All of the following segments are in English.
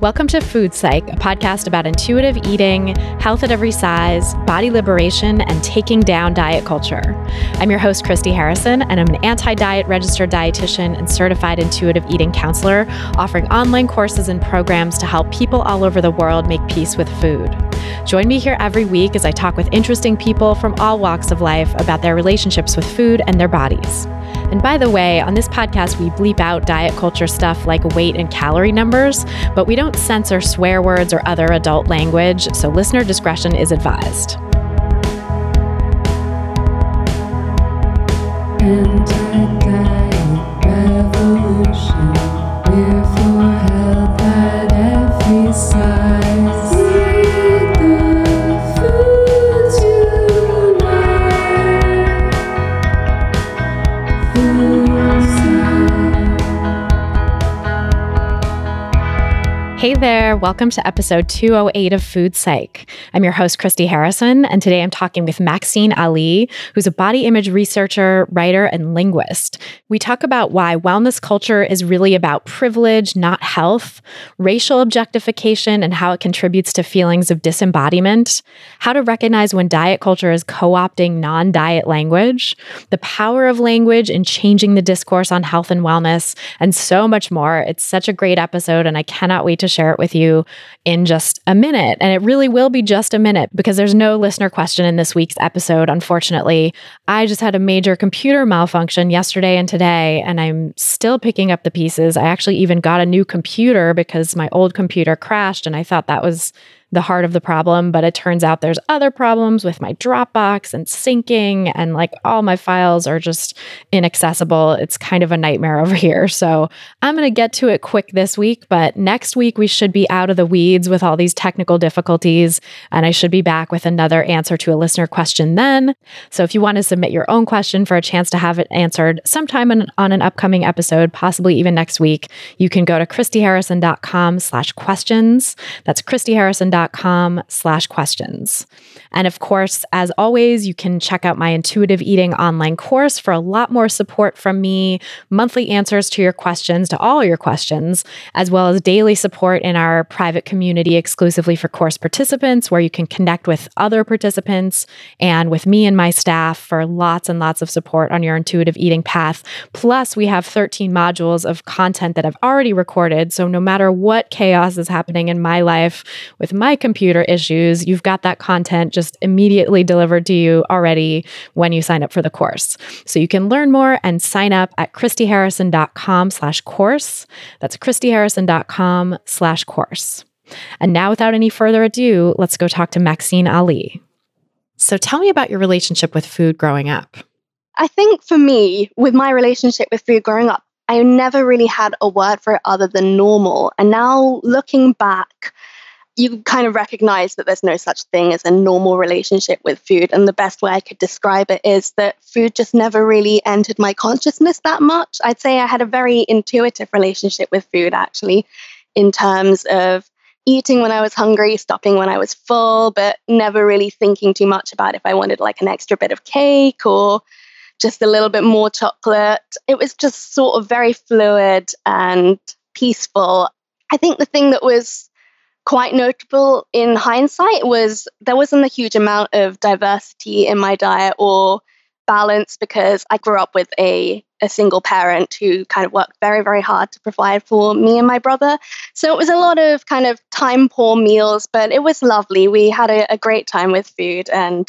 Welcome to Food Psych, a podcast about intuitive eating, health at every size, body liberation, and taking down diet culture. I'm your host, Christy Harrison, and I'm an anti diet registered dietitian and certified intuitive eating counselor, offering online courses and programs to help people all over the world make peace with food. Join me here every week as I talk with interesting people from all walks of life about their relationships with food and their bodies. And by the way, on this podcast, we bleep out diet culture stuff like weight and calorie numbers, but we don't censor swear words or other adult language, so listener discretion is advised. Hey there, welcome to episode 208 of Food Psych. I'm your host, Christy Harrison, and today I'm talking with Maxine Ali, who's a body image researcher, writer, and linguist. We talk about why wellness culture is really about privilege, not health, racial objectification, and how it contributes to feelings of disembodiment, how to recognize when diet culture is co opting non diet language, the power of language in changing the discourse on health and wellness, and so much more. It's such a great episode, and I cannot wait to share it with you in just a minute. And it really will be just a minute because there's no listener question in this week's episode, unfortunately. I just had a major computer malfunction yesterday and today, and I'm still picking up the pieces. I actually even got a new computer because my old computer crashed, and I thought that was the heart of the problem, but it turns out there's other problems with my Dropbox and syncing, and like all my files are just inaccessible. It's kind of a nightmare over here. So I'm going to get to it quick this week, but next week we should be out of the weeds with all these technical difficulties, and I should be back with another answer to a listener question then. So if you want to submit your own question for a chance to have it answered sometime on an upcoming episode, possibly even next week, you can go to christyharrison.com slash questions. That's christyharrison.com com slash questions. And of course, as always, you can check out my intuitive eating online course for a lot more support from me, monthly answers to your questions, to all your questions, as well as daily support in our private community exclusively for course participants, where you can connect with other participants and with me and my staff for lots and lots of support on your intuitive eating path. Plus, we have 13 modules of content that I've already recorded. So no matter what chaos is happening in my life with my computer issues, you've got that content just immediately delivered to you already when you sign up for the course. So you can learn more and sign up at christyharrison.com slash course. That's christyharrison.com slash course. And now, without any further ado, let's go talk to Maxine Ali. So tell me about your relationship with food growing up. I think for me, with my relationship with food growing up, I never really had a word for it other than normal. And now looking back, you kind of recognize that there's no such thing as a normal relationship with food. And the best way I could describe it is that food just never really entered my consciousness that much. I'd say I had a very intuitive relationship with food, actually, in terms of eating when I was hungry, stopping when I was full, but never really thinking too much about if I wanted like an extra bit of cake or just a little bit more chocolate. It was just sort of very fluid and peaceful. I think the thing that was quite notable in hindsight was there wasn't a huge amount of diversity in my diet or balance because I grew up with a, a single parent who kind of worked very, very hard to provide for me and my brother. So it was a lot of kind of time poor meals, but it was lovely. We had a, a great time with food and,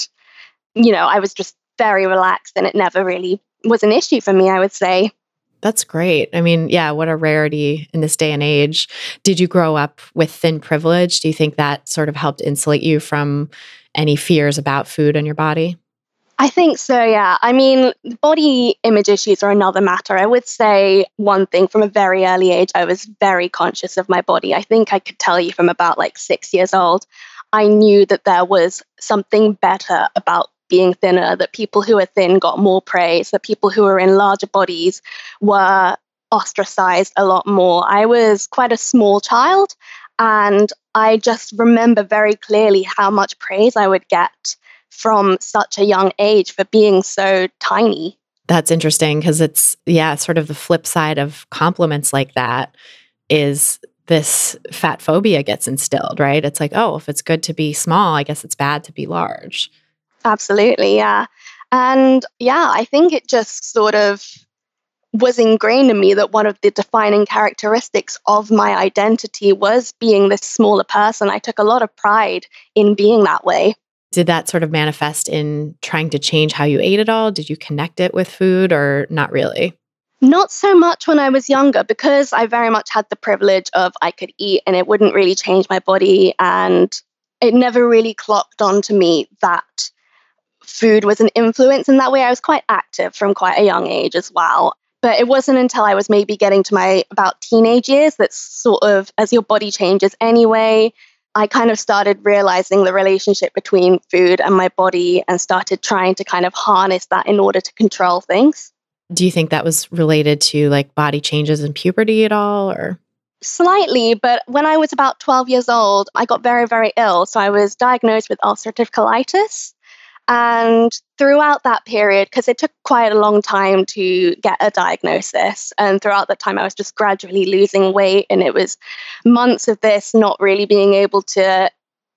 you know, I was just very relaxed and it never really was an issue for me, I would say. That's great. I mean, yeah, what a rarity in this day and age. Did you grow up with thin privilege? Do you think that sort of helped insulate you from any fears about food and your body? I think so, yeah. I mean, body image issues are another matter. I would say one thing from a very early age, I was very conscious of my body. I think I could tell you from about like six years old, I knew that there was something better about being thinner, that people who are thin got more praise, that people who are in larger bodies were ostracized a lot more. I was quite a small child, and I just remember very clearly how much praise I would get from such a young age for being so tiny. That's interesting because it's, yeah, sort of the flip side of compliments like that is this fat phobia gets instilled, right? It's like, oh, if it's good to be small, I guess it's bad to be large. Absolutely, yeah. And yeah, I think it just sort of was ingrained in me that one of the defining characteristics of my identity was being this smaller person. I took a lot of pride in being that way. Did that sort of manifest in trying to change how you ate at all? Did you connect it with food or not really? Not so much when I was younger because I very much had the privilege of I could eat and it wouldn't really change my body. And it never really clocked onto me that food was an influence in that way. I was quite active from quite a young age as well. But it wasn't until I was maybe getting to my about teenage years that sort of, as your body changes anyway, I kind of started realizing the relationship between food and my body and started trying to kind of harness that in order to control things. Do you think that was related to like body changes in puberty at all or? Slightly, but when I was about 12 years old, I got very, very ill. So I was diagnosed with ulcerative colitis. And throughout that period, because it took quite a long time to get a diagnosis, and throughout that time, I was just gradually losing weight. And it was months of this not really being able to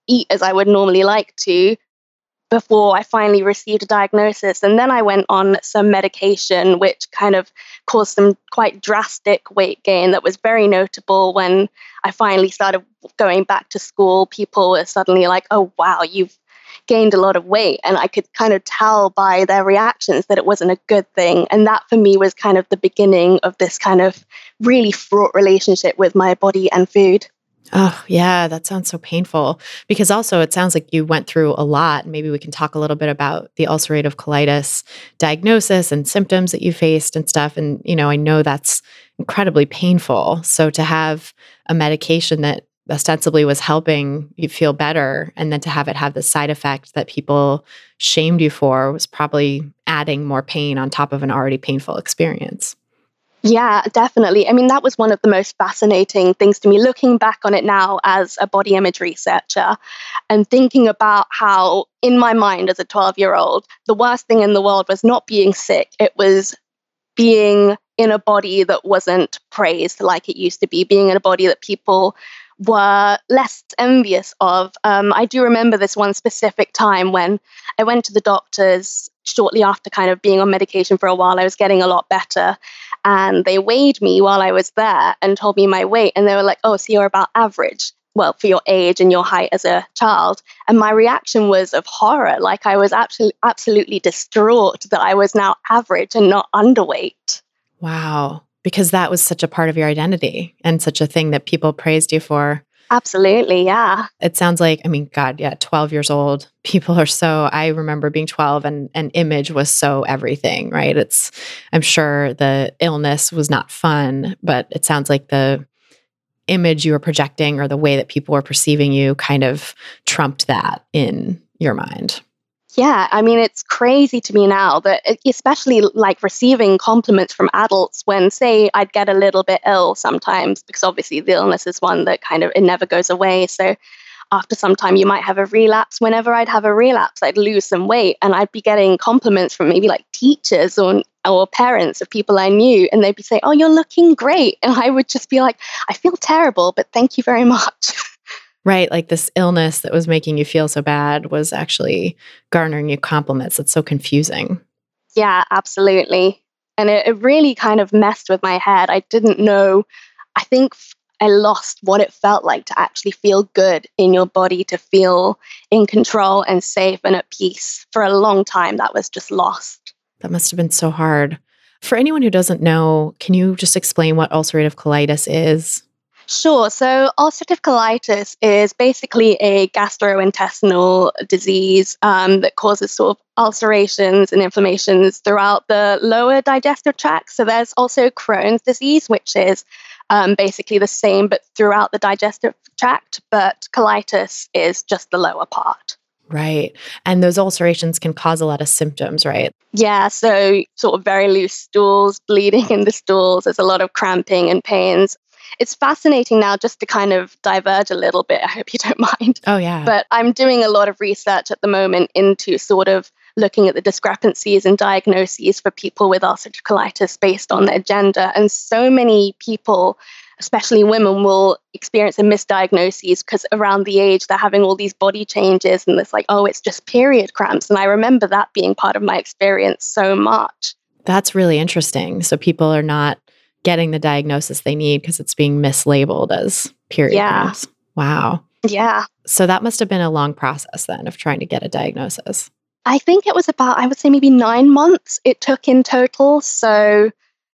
eat as I would normally like to before I finally received a diagnosis. And then I went on some medication, which kind of caused some quite drastic weight gain that was very notable when I finally started going back to school. People were suddenly like, oh, wow, you've gained a lot of weight. And I could kind of tell by their reactions that it wasn't a good thing. And that for me was kind of the beginning of this kind of really fraught relationship with my body and food. Oh, yeah, that sounds so painful. Because also, it sounds like you went through a lot. Maybe we can talk a little bit about the ulcerative colitis diagnosis and symptoms that you faced and stuff. And, you know, I know that's incredibly painful. So to have a medication that ostensibly was helping you feel better and then to have it have the side effect that people shamed you for was probably adding more pain on top of an already painful experience. Yeah definitely. I mean that was one of the most fascinating things to me looking back on it now as a body image researcher and thinking about how in my mind as a 12 year old the worst thing in the world was not being sick it was being in a body that wasn't praised like it used to be being in a body that people were less envious of. Um, I do remember this one specific time when I went to the doctors shortly after kind of being on medication for a while. I was getting a lot better. And they weighed me while I was there and told me my weight. And they were like, oh, so you're about average. Well, for your age and your height as a child. And my reaction was of horror. Like I was absolutely, absolutely distraught that I was now average and not underweight. Wow because that was such a part of your identity and such a thing that people praised you for. Absolutely, yeah. It sounds like, I mean, God, yeah, 12 years old. People are so, I remember being 12 and an image was so everything, right? It's, I'm sure the illness was not fun, but it sounds like the image you were projecting or the way that people were perceiving you kind of trumped that in your mind. Yeah, I mean, it's crazy to me now that, especially like receiving compliments from adults when, say, I'd get a little bit ill sometimes, because obviously the illness is one that kind of it never goes away. So after some time, you might have a relapse. Whenever I'd have a relapse, I'd lose some weight, and I'd be getting compliments from maybe like teachers or or parents of people I knew, and they'd be saying, "Oh, you're looking great," and I would just be like, "I feel terrible, but thank you very much." Right? Like this illness that was making you feel so bad was actually garnering you compliments. It's so confusing. Yeah absolutely. And it, it really kind of messed with my head. I didn't know i think i lost what it felt like to actually feel good in your body to feel in control and safe and at peace. For a long time that was just lost. That must have been so hard. For anyone who doesn't know can you just explain what ulcerative colitis is Sure. So, ulcerative colitis is basically a gastrointestinal disease um, that causes sort of ulcerations and inflammations throughout the lower digestive tract. So, there's also Crohn's disease, which is um, basically the same but throughout the digestive tract, but colitis is just the lower part. Right. And those ulcerations can cause a lot of symptoms, right? Yeah. So, sort of very loose stools, bleeding in the stools, there's a lot of cramping and pains it's fascinating now just to kind of diverge a little bit. I hope you don't mind. Oh, yeah. But I'm doing a lot of research at the moment into sort of looking at the discrepancies and diagnoses for people with ulcerative colitis based on their gender. And so many people especially women will experience a misdiagnosis because around the age they're having all these body changes and it's like, oh, it's just period cramps. And I remember that being part of my experience so much. That's really interesting. So people are not getting the diagnosis they need because it's being mislabeled as period yeah. cramps. Wow. Yeah. So that must have been a long process then of trying to get a diagnosis. I think it was about, I would say maybe nine months it took in total. So,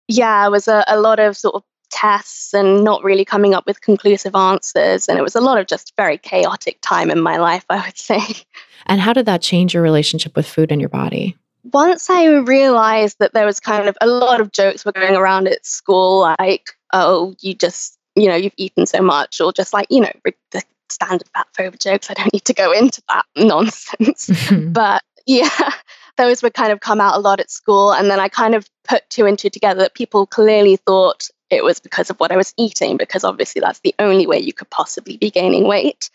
yeah, it was a, a lot of sort of tests and not really coming up with conclusive answers. And it was a lot of just very chaotic time in my life, I would say. And how did that change your relationship with food and your body? Once I realized that there was kind of a lot of jokes were going around at school, like, oh, you just, you know, you've eaten so much, or just like, you know, the standard fat phobia jokes. I don't need to go into that nonsense. but yeah, those would kind of come out a lot at school. And then I kind of put two and two together that people clearly thought it was because of what I was eating, because obviously that's the only way you could possibly be gaining weight.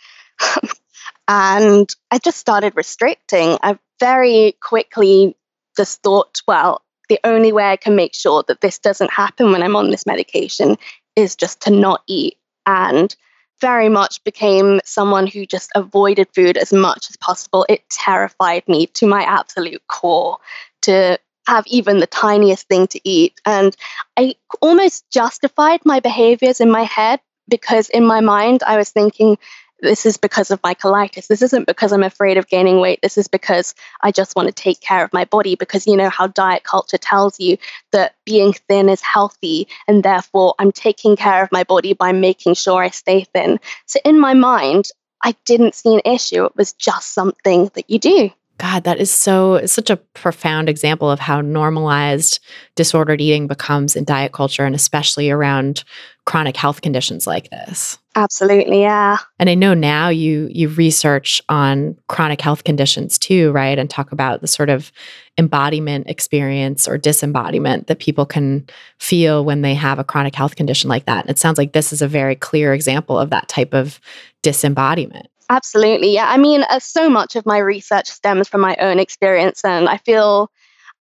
And I just started restricting. I very quickly just thought, well, the only way I can make sure that this doesn't happen when I'm on this medication is just to not eat. And very much became someone who just avoided food as much as possible. It terrified me to my absolute core to have even the tiniest thing to eat. And I almost justified my behaviors in my head because in my mind, I was thinking, this is because of my colitis. This isn't because I'm afraid of gaining weight. This is because I just want to take care of my body. Because you know how diet culture tells you that being thin is healthy, and therefore I'm taking care of my body by making sure I stay thin. So in my mind, I didn't see an issue. It was just something that you do. God, that is so such a profound example of how normalized disordered eating becomes in diet culture and especially around chronic health conditions like this. Absolutely, yeah. And I know now you you research on chronic health conditions too, right? And talk about the sort of embodiment experience or disembodiment that people can feel when they have a chronic health condition like that. And it sounds like this is a very clear example of that type of disembodiment. Absolutely. Yeah. I mean, uh, so much of my research stems from my own experience, and I feel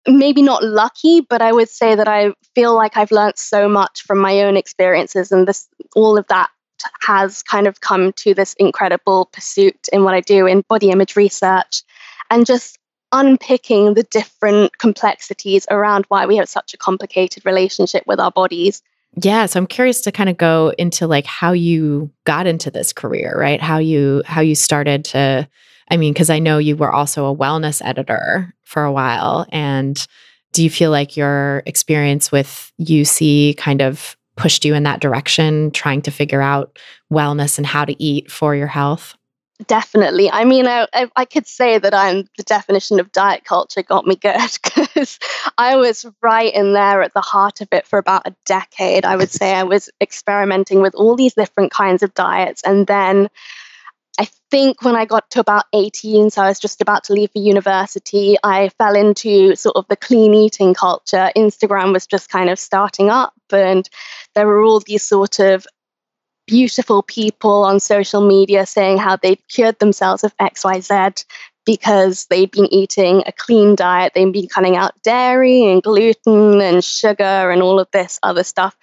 maybe not lucky, but I would say that I feel like I've learned so much from my own experiences, and this all of that has kind of come to this incredible pursuit in what I do in body image research, and just unpicking the different complexities around why we have such a complicated relationship with our bodies yeah, so I'm curious to kind of go into like how you got into this career, right? How you how you started to I mean, cuz I know you were also a wellness editor for a while and do you feel like your experience with UC kind of pushed you in that direction trying to figure out wellness and how to eat for your health? Definitely. I mean, I, I, could say that I'm the definition of diet culture got me good because I was right in there at the heart of it for about a decade. I would say I was experimenting with all these different kinds of diets. And then I think when I got to about 18, so I was just about to leave for university, I fell into sort of the clean eating culture. Instagram was just kind of starting up, and there were all these sort of beautiful people on social media saying how they'd cured themselves of XYZ because they'd been eating a clean diet, they'd been cutting out dairy and gluten and sugar and all of this other stuff.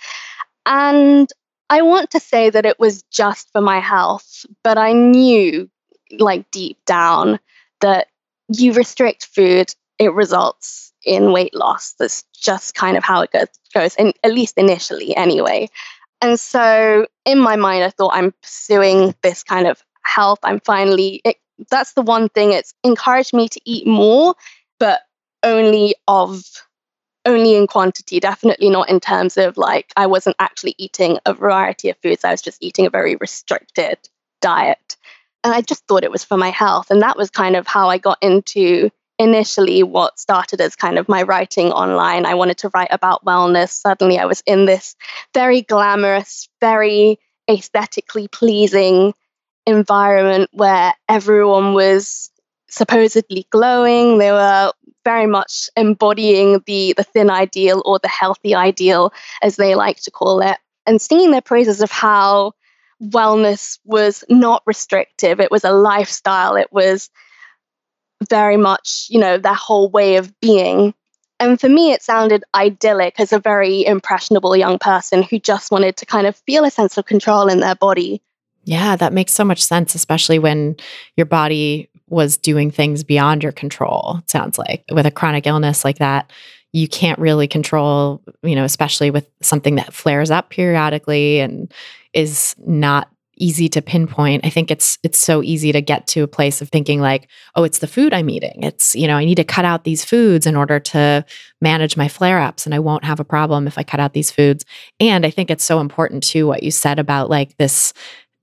And I want to say that it was just for my health, but I knew, like deep down, that you restrict food, it results in weight loss. That's just kind of how it goes, goes and at least initially, anyway. And so in my mind, I thought I'm pursuing this kind of health. I'm finally, it, that's the one thing it's encouraged me to eat more, but only of only in quantity, definitely not in terms of like I wasn't actually eating a variety of foods. I was just eating a very restricted diet. And I just thought it was for my health. And that was kind of how I got into initially what started as kind of my writing online. I wanted to write about wellness. Suddenly I was in this very glamorous, very aesthetically pleasing environment where everyone was supposedly glowing. They were very much embodying the, the thin ideal or the healthy ideal, as they like to call it, and singing their praises of how wellness was not restrictive. It was a lifestyle. It was very much, you know, their whole way of being. And for me, it sounded idyllic as a very impressionable young person who just wanted to kind of feel a sense of control in their body. Yeah, that makes so much sense, especially when your body was doing things beyond your control. It sounds like with a chronic illness like that, you can't really control, you know, especially with something that flares up periodically and is not easy to pinpoint. I think it's it's so easy to get to a place of thinking like, oh, it's the food I'm eating. It's, you know, I need to cut out these foods in order to manage my flare-ups and I won't have a problem if I cut out these foods. And I think it's so important too what you said about like this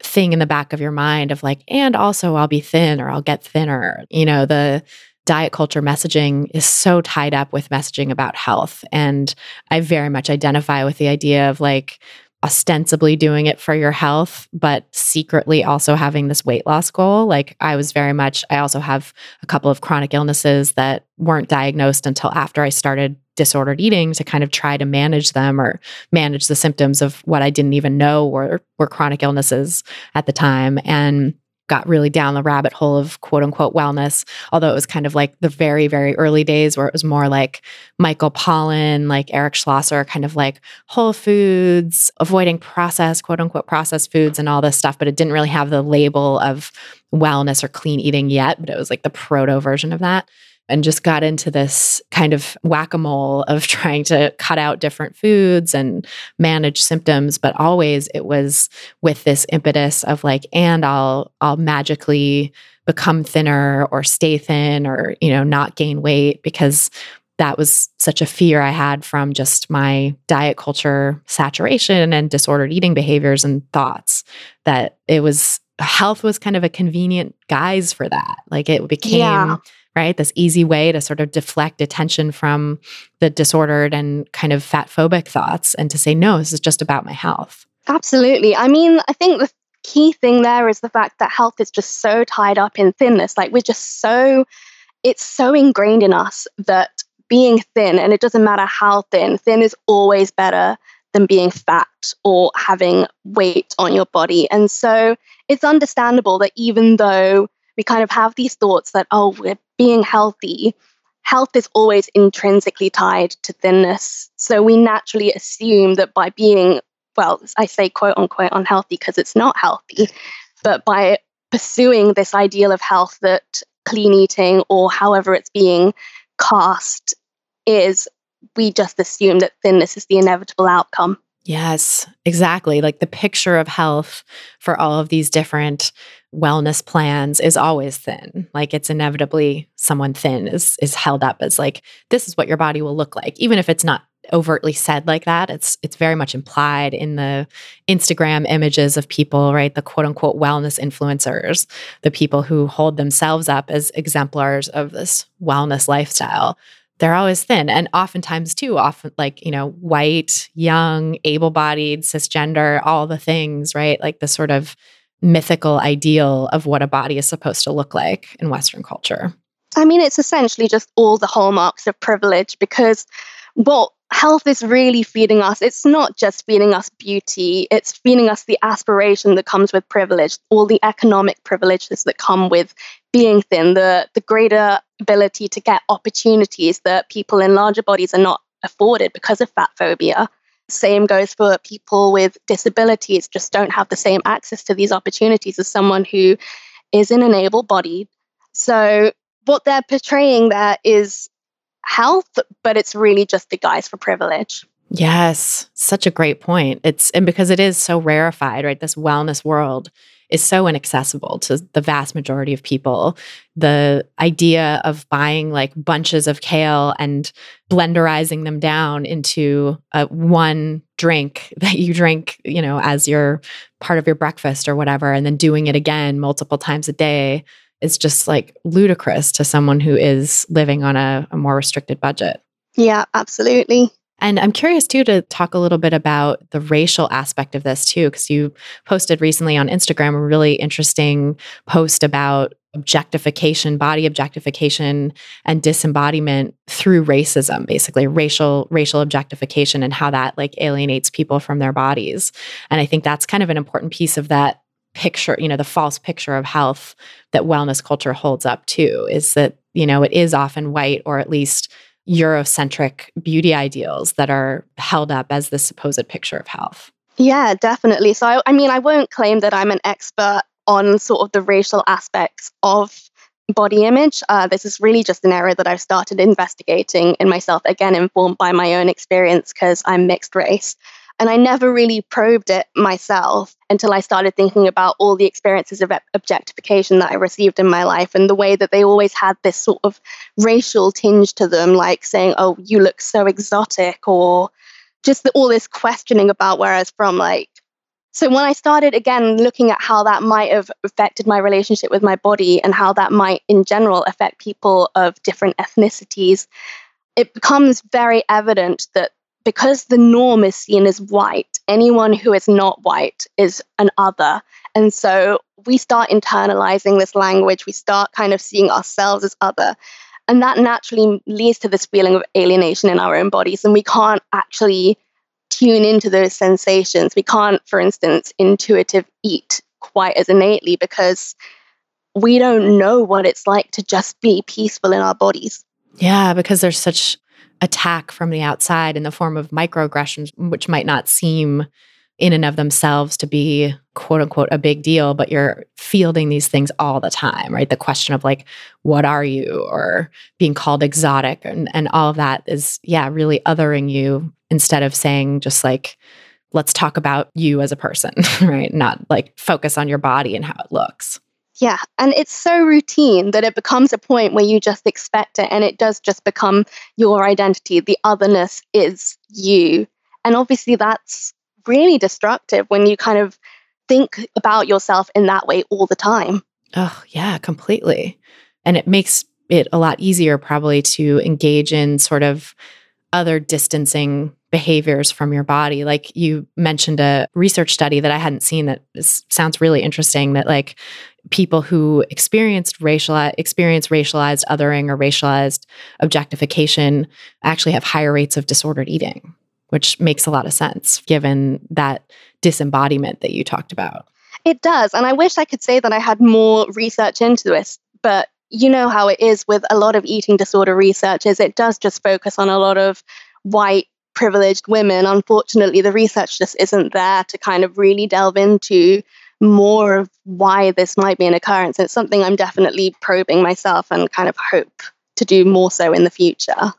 thing in the back of your mind of like, and also I'll be thin or I'll get thinner. You know, the diet culture messaging is so tied up with messaging about health. And I very much identify with the idea of like, ostensibly doing it for your health, but secretly also having this weight loss goal. Like I was very much, I also have a couple of chronic illnesses that weren't diagnosed until after I started disordered eating to kind of try to manage them or manage the symptoms of what I didn't even know were, were chronic illnesses at the time. And got really down the rabbit hole of quote unquote wellness, although it was kind of like the very, very early days where it was more like Michael Pollan, like Eric Schlosser, kind of like whole foods, avoiding processed, quote unquote, processed foods and all this stuff. But it didn't really have the label of wellness or clean eating yet, but it was like the proto version of that and just got into this kind of whack a mole of trying to cut out different foods and manage symptoms. But always it was with this impetus of like, and I'll, I'll magically become thinner or stay thin or, you know, not gain weight because that was such a fear I had from just my diet culture saturation and disordered eating behaviors and thoughts that it was health was kind of a convenient guise for that. Like it became yeah right? This easy way to sort of deflect attention from the disordered and kind of fat phobic thoughts and to say, no, this is just about my health. Absolutely. I mean, I think the key thing there is the fact that health is just so tied up in thinness. Like we're just so, it's so ingrained in us that being thin, and it doesn't matter how thin, thin is always better than being fat or having weight on your body. And so it's understandable that even though we kind of have these thoughts that, oh, we're being healthy, health is always intrinsically tied to thinness. So we naturally assume that by being, well, I say quote unquote unhealthy because it's not healthy, but by pursuing this ideal of health that clean eating or however it's being cast is, we just assume that thinness is the inevitable outcome. Yes, exactly. Like the picture of health for all of these different wellness plans is always thin. Like it's inevitably someone thin is is held up as like this is what your body will look like even if it's not overtly said like that. It's it's very much implied in the Instagram images of people, right? The quote unquote wellness influencers, the people who hold themselves up as exemplars of this wellness lifestyle they're always thin. And oftentimes too often like you know white young able-bodied cisgender all the things right? Like the sort of mythical ideal of what a body is supposed to look like in western culture. I mean it's essentially just all the hallmarks of privilege because what health is really feeding us it's not just feeding us beauty it's feeding us the aspiration that comes with privilege all the economic privileges that come with being thin the the greater ability to get opportunities that people in larger bodies are not afforded because of fat phobia. Same goes for people with disabilities, just don't have the same access to these opportunities as someone who is in an able bodied. So, what they're portraying there is health, but it's really just the guise for privilege. Yes, such a great point. It's and because it is so rarefied, right? This wellness world is so inaccessible to the vast majority of people. The idea of buying like bunches of kale and blenderizing them down into a one drink that you drink, you know, as your part of your breakfast or whatever, and then doing it again multiple times a day is just like ludicrous to someone who is living on a, a more restricted budget. Yeah, absolutely. And I'm curious too to talk a little bit about the racial aspect of this too, because you posted recently on Instagram a really interesting post about objectification, body objectification, and disembodiment through racism, basically racial racial objectification and how that like alienates people from their bodies. And I think that's kind of an important piece of that picture, you know, the false picture of health that wellness culture holds up too, is that, you know, it is often white or at least Eurocentric beauty ideals that are held up as the supposed picture of health. Yeah, definitely. So, I, I mean, I won't claim that I'm an expert on sort of the racial aspects of body image. Uh, this is really just an area that I've started investigating in myself, again, informed by my own experience because I'm mixed race. And I never really probed it myself until I started thinking about all the experiences of objectification that I received in my life and the way that they always had this sort of racial tinge to them, like saying, oh, you look so exotic, or just the, all this questioning about where I was from. Like, so when I started again looking at how that might have affected my relationship with my body and how that might in general affect people of different ethnicities, it becomes very evident that because the norm is seen as white, anyone who is not white is an other. And so we start internalizing this language, we start kind of seeing ourselves as other. And that naturally leads to this feeling of alienation in our own bodies. And we can't actually tune into those sensations. We can't, for instance, intuitive eat quite as innately because we don't know what it's like to just be peaceful in our bodies. Yeah, because there's such attack from the outside in the form of microaggressions, which might not seem in and of themselves to be quote unquote a big deal, but you're fielding these things all the time, right? The question of like, what are you? Or being called exotic and, and all of that is, yeah, really othering you instead of saying just like, let's talk about you as a person, right? Not like focus on your body and how it looks. Yeah. And it's so routine that it becomes a point where you just expect it and it does just become your identity. The otherness is you. And obviously, that's really destructive when you kind of think about yourself in that way all the time. Oh, yeah, completely. And it makes it a lot easier, probably, to engage in sort of other distancing behaviors from your body. Like you mentioned a research study that I hadn't seen that sounds really interesting that like people who experienced racial experience racialized othering or racialized objectification actually have higher rates of disordered eating, which makes a lot of sense given that disembodiment that you talked about. It does. And I wish I could say that I had more research into this, but you know how it is with a lot of eating disorder research is it does just focus on a lot of white privileged women unfortunately the research just isn't there to kind of really delve into more of why this might be an occurrence. It's something I'm definitely probing myself and kind of hope to do more so in the future.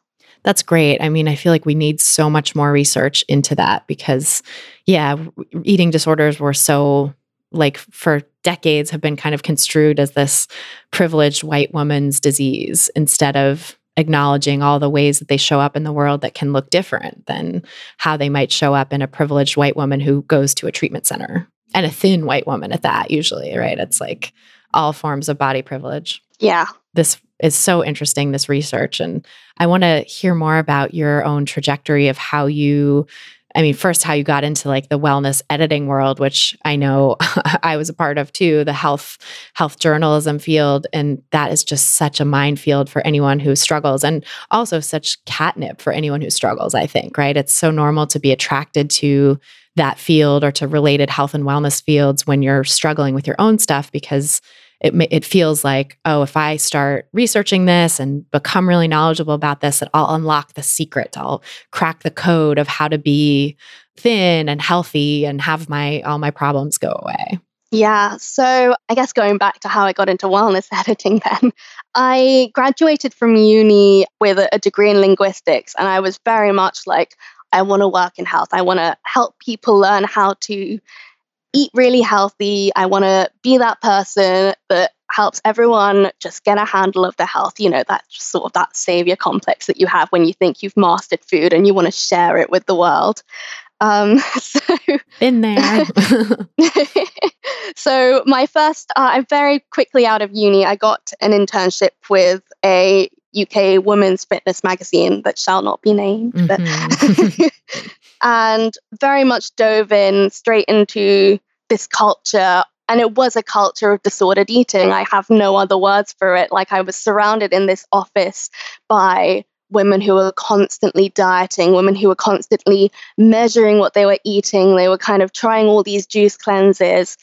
That's great. I mean, I feel like we need so much more research into that because, yeah, eating disorders were so, like, for decades have been kind of construed as this privileged white woman's disease instead of acknowledging all the ways that they show up in the world that can look different than how they might show up in a privileged white woman who goes to a treatment center and a thin white woman at that usually mm. right? It's like all forms of body privilege. Yeah. This is so interesting this research and i want to hear more about your own trajectory of how you i mean first how you got into like the wellness editing world which i know i was a part of too the health health journalism field and that is just such a minefield for anyone who struggles and also such catnip for anyone who struggles i think right? It's so normal to be attracted to that field or to related health and wellness fields when you're struggling with your own stuff because it it feels like oh if I start researching this and become really knowledgeable about this that I'll unlock the secret I'll crack the code of how to be thin and healthy and have my all my problems go away. Yeah, so I guess going back to how I got into wellness editing then, I graduated from uni with a, a degree in linguistics and I was very much like I want to work in health. I want to help people learn how to eat really healthy. I want to be that person that helps everyone just get a handle of their health. You know, that sort of that savior complex that you have when you think you've mastered food and you want to share it with the world. Um, so in there. so my first, uh, I'm very quickly out of uni. I got an internship with a UK women's fitness magazine that shall not be named. Mm-hmm. and very much dove in straight into this culture. And it was a culture of disordered eating. I have no other words for it. Like I was surrounded in this office by women who were constantly dieting, women who were constantly measuring what they were eating. They were kind of trying all these juice cleanses.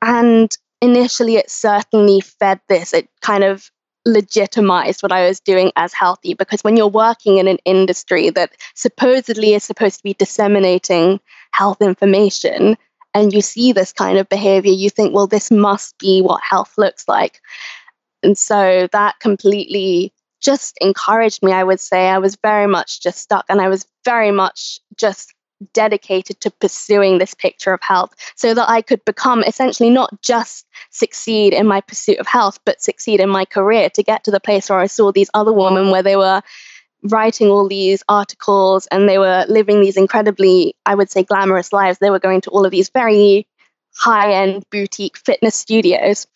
And initially, it certainly fed this. It kind of legitimized what I was doing as healthy because when you're working in an industry that supposedly is supposed to be disseminating health information and you see this kind of behavior, you think, well, this must be what health looks like. And so that completely just encouraged me, I would say. I was very much just stuck and I was very much just dedicated to pursuing this picture of health so that I could become essentially not just succeed in my pursuit of health, but succeed in my career to get to the place where I saw these other women where they were writing all these articles and they were living these incredibly, I would say, glamorous lives. They were going to all of these very high end boutique fitness studios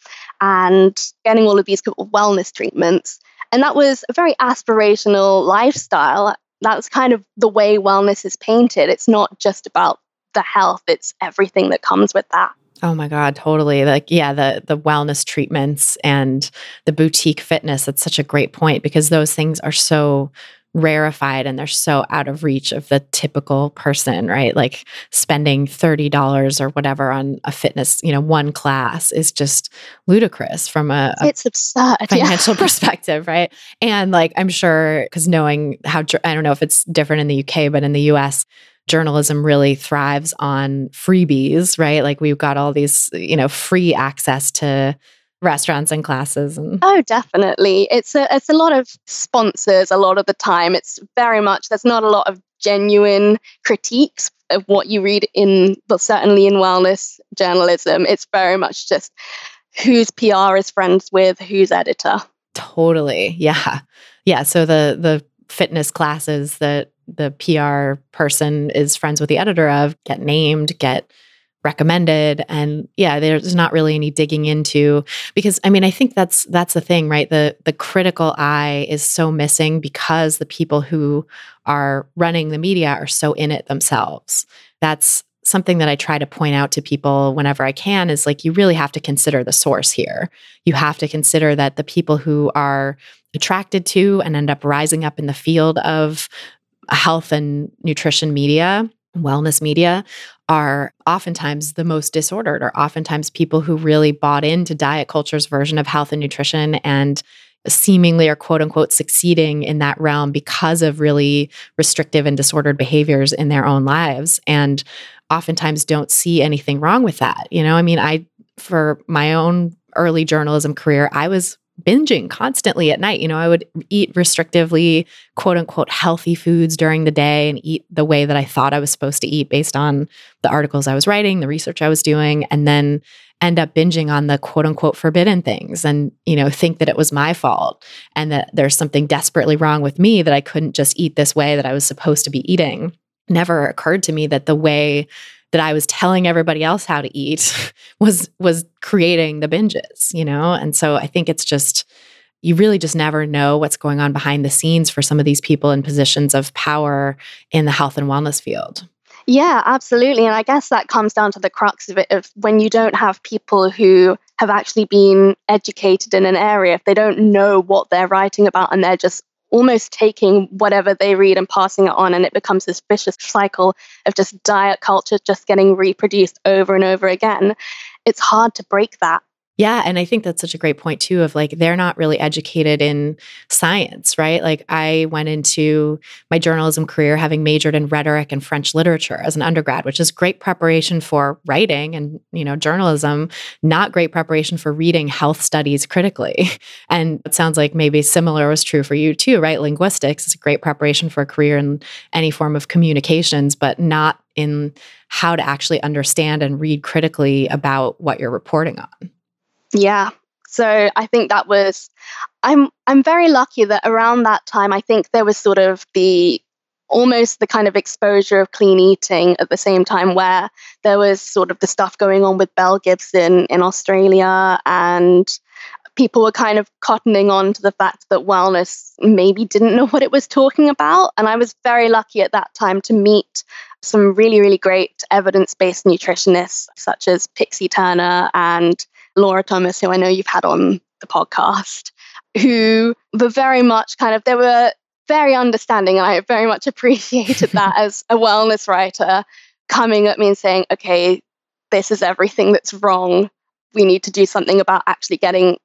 and getting all of these wellness treatments. And that was a very aspirational lifestyle that's kind of the way wellness is painted. It's not just about the health, it's everything that comes with that. Oh my God, totally. Like, yeah, the the wellness treatments and the boutique fitness, that's such a great point because those things are so rarefied and they're so out of reach of the typical person, right? Like spending $30 or whatever on a fitness, you know, one class is just ludicrous from a, a it's absurd financial yeah. perspective, right? And like I'm sure cuz knowing how I don't know if it's different in the UK, but in the US journalism really thrives on freebies, right? Like we've got all these, you know, free access to restaurants and classes and oh definitely. It's a it's a lot of sponsors a lot of the time. It's very much there's not a lot of genuine critiques of what you read in but certainly in wellness journalism it's very much just whose pr is friends with whose editor. Totally. Yeah. Yeah. So the the fitness classes that the pr person is friends with the editor of get named get recommended. And yeah there's not really any digging into because i mean i think that's that's the thing right? The the critical eye is so missing because the people who are running the media are so in it themselves. That's something that i try to point out to people whenever i can is like you really have to consider the source here. You have to consider that the people who are attracted to and end up rising up in the field of health and nutrition media wellness media are oftentimes the most disordered, or oftentimes people who really bought into diet culture's version of health and nutrition and seemingly are quote unquote succeeding in that realm because of really restrictive and disordered behaviors in their own lives. And oftentimes don't see anything wrong with that. You know, I mean, I, for my own early journalism career, I was binging constantly at night. You know, I would eat restrictively, quote unquote, healthy foods during the day and eat the way that I thought I was supposed to eat based on the articles I was writing, the research I was doing, and then end up binging on the quote unquote forbidden things and, you know, think that it was my fault and that there's something desperately wrong with me that I couldn't just eat this way that I was supposed to be eating. Never occurred to me that the way that I was telling everybody else how to eat was was creating the binges, you know? And so I think it's just you really just never know what's going on behind the scenes for some of these people in positions of power in the health and wellness field. Yeah, absolutely. And I guess that comes down to the crux of it of when you don't have people who have actually been educated in an area, if they don't know what they're writing about and they're just almost taking whatever they read and passing it on and it becomes this vicious cycle of just diet culture just getting reproduced over and over again. It's hard to break that yeah. And I think that's such a great point, too, of like they're not really educated in science, right? Like I went into my journalism career having majored in rhetoric and French literature as an undergrad, which is great preparation for writing and, you know, journalism, not great preparation for reading health studies critically. And it sounds like maybe similar was true for you, too, right? Linguistics is a great preparation for a career in any form of communications, but not in how to actually understand and read critically about what you're reporting on. Yeah. So I think that was I'm I'm very lucky that around that time I think there was sort of the almost the kind of exposure of clean eating at the same time where there was sort of the stuff going on with Belle Gibson in Australia and people were kind of cottoning on to the fact that wellness maybe didn't know what it was talking about. And I was very lucky at that time to meet some really, really great evidence based nutritionists, such as Pixie Turner and Laura Thomas, who I know you've had on the podcast, who were very much kind of, they were very understanding. And I very much appreciated that as a wellness writer coming at me and saying, okay, this is everything that's wrong. We need to do something about actually getting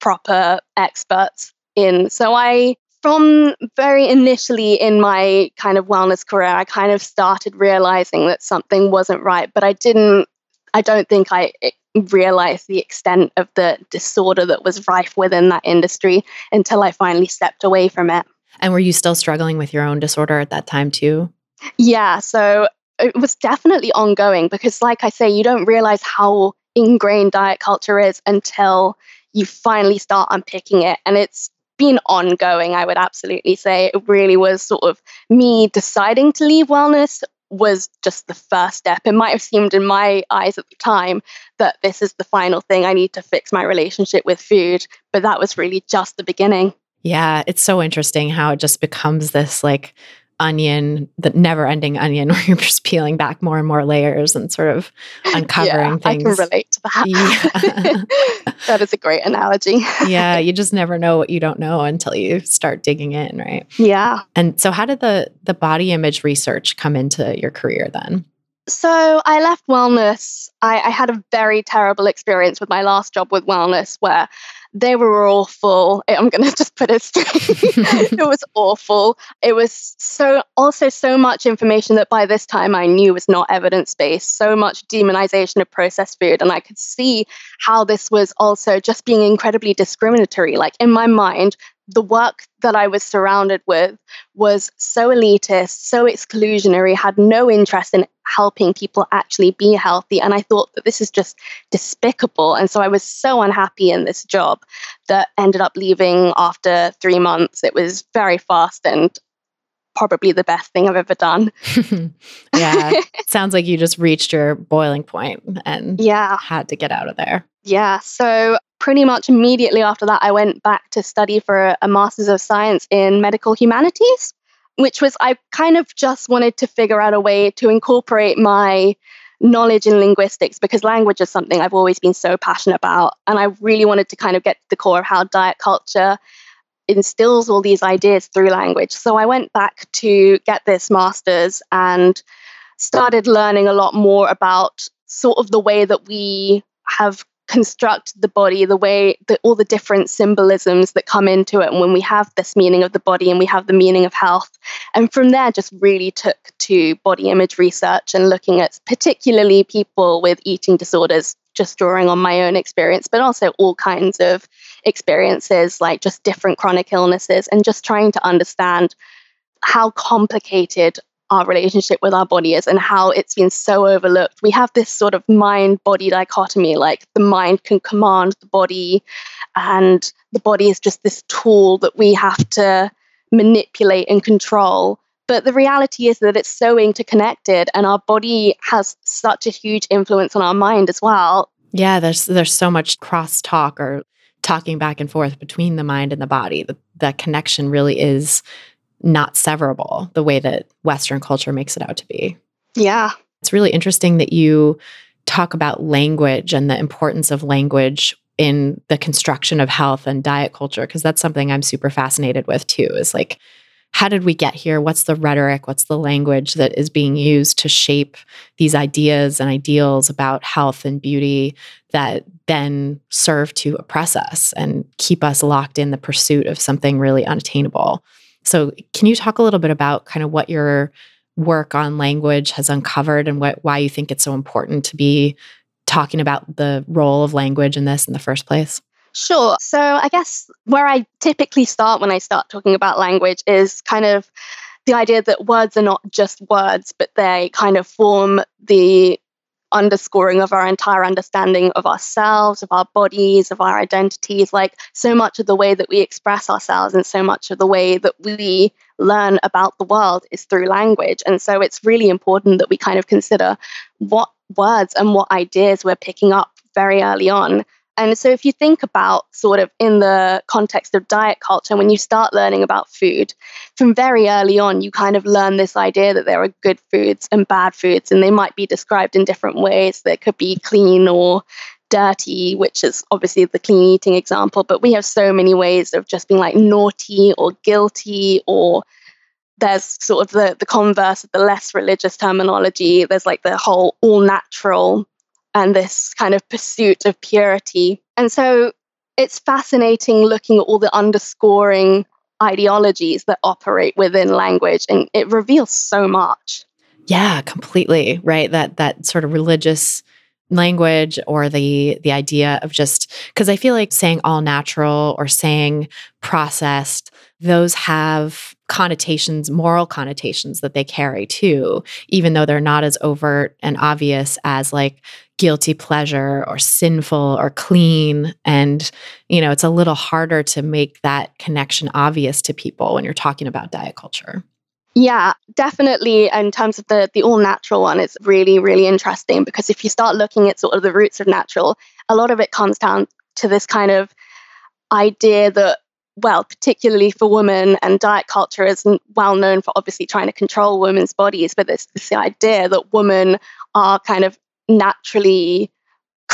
proper experts in. So I from very initially in my kind of wellness career, I kind of started realizing that something wasn't right, but I didn't, I don't think I eh, realized the extent of the disorder that was rife within that industry until I finally stepped away from it. And were you still struggling with your own disorder at that time too? Yeah. So it was definitely ongoing because, like I say, you don't realize how ingrained diet culture is until you finally start unpicking it. And it's been ongoing, I would absolutely say. It really was sort of me deciding to leave wellness was just the first step. It might have seemed in my eyes at the time that this is the final thing. I need to fix my relationship with food. But that was really just the beginning. Yeah, it's so interesting how it just becomes this like onion, the never ending onion, where you're just peeling back more and more layers and sort of uncovering yeah, things. I can relate to that. Yeah. that is a great analogy. yeah, you just never know what you don't know until you start digging in, right? Yeah. And so how did the the body image research come into your career then? So I left wellness. I, I had a very terrible experience with my last job with wellness where they were awful. I'm going to just put it straight. it was awful. It was so also so much information that by this time I knew was not evidence based. So much demonization of processed food, and I could see how this was also just being incredibly discriminatory. Like in my mind, the work that I was surrounded with was so elitist, so exclusionary, had no interest in helping people actually be healthy. And I thought that this is just despicable. And so I was so unhappy in this job that ended up leaving after three months. It was very fast and probably the best thing I've ever done. yeah. sounds like you just reached your boiling point and yeah. had to get out of there. Yeah. So pretty much immediately after that, I went back to study for a Master's of Science in Medical Humanities, which was, I kind of just wanted to figure out a way to incorporate my knowledge in linguistics because language is something I've always been so passionate about. And I really wanted to kind of get to the core of how diet culture instills all these ideas through language. So I went back to get this master's and started learning a lot more about sort of the way that we have construct the body the way that all the different symbolisms that come into it and when we have this meaning of the body and we have the meaning of health and from there just really took to body image research and looking at particularly people with eating disorders just drawing on my own experience but also all kinds of experiences like just different chronic illnesses and just trying to understand how complicated our relationship with our body is and how it's been so overlooked. We have this sort of mind body dichotomy like the mind can command the body, and the body is just this tool that we have to manipulate and control. But the reality is that it's so interconnected, and our body has such a huge influence on our mind as well. Yeah, there's there's so much cross talk or talking back and forth between the mind and the body. The, that connection really is not severable the way that Western culture makes it out to be. Yeah. It's really interesting that you talk about language and the importance of language in the construction of health and diet culture, because that's something I'm super fascinated with too. Is like, how did we get here? What's the rhetoric? What's the language that is being used to shape these ideas and ideals about health and beauty that then serve to oppress us and keep us locked in the pursuit of something really unattainable? So, can you talk a little bit about kind of what your work on language has uncovered and what, why you think it's so important to be talking about the role of language in this in the first place? Sure. So, I guess where I typically start when I start talking about language is kind of the idea that words are not just words, but they kind of form the underscoring of our entire understanding of ourselves, of our bodies, of our identities. Like so much of the way that we express ourselves and so much of the way that we learn about the world is through language. And so it's really important that we kind of consider what words and what ideas we're picking up very early on and so, if you think about sort of in the context of diet culture, when you start learning about food, from very early on, you kind of learn this idea that there are good foods and bad foods, and they might be described in different ways. There could be clean or dirty, which is obviously the clean eating example, but we have so many ways of just being like naughty or guilty or there's sort of the, the converse of the less religious terminology. There's like the whole all natural and this kind of pursuit of purity. And so it's fascinating looking at all the underscoring ideologies that operate within language and it reveals so much. Yeah, completely. Right. That that sort of religious language or the the idea of just because I feel like saying all natural or saying processed, those have connotations, moral connotations that they carry too, even though they're not as overt and obvious as like guilty pleasure or sinful or clean. And, you know, it's a little harder to make that connection obvious to people when you're talking about diet culture. Yeah, definitely. In terms of the the all natural one, it's really really interesting because if you start looking at sort of the roots of natural, a lot of it comes down to this kind of idea that well, particularly for women, and diet culture is well known for obviously trying to control women's bodies, but there's this idea that women are kind of naturally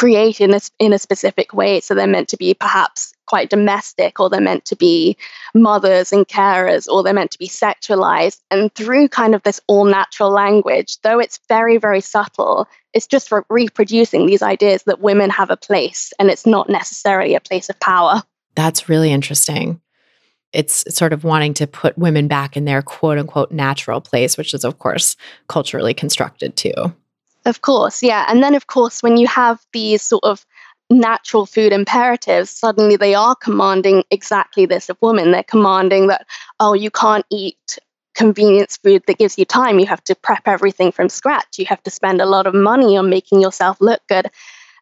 created in a, in a specific way. So they're meant to be perhaps quite domestic, or they're meant to be mothers and carers, or they're meant to be sexualized. And through kind of this all natural language, though it's very, very subtle, it's just re- reproducing these ideas that women have a place and it's not necessarily a place of power. That's really interesting. It's sort of wanting to put women back in their quote unquote natural place, which is, of course, culturally constructed too. Of course, yeah. And then, of course, when you have these sort of natural food imperatives, suddenly they are commanding exactly this of women. They're commanding that, oh, you can't eat convenience food that gives you time. You have to prep everything from scratch. You have to spend a lot of money on making yourself look good.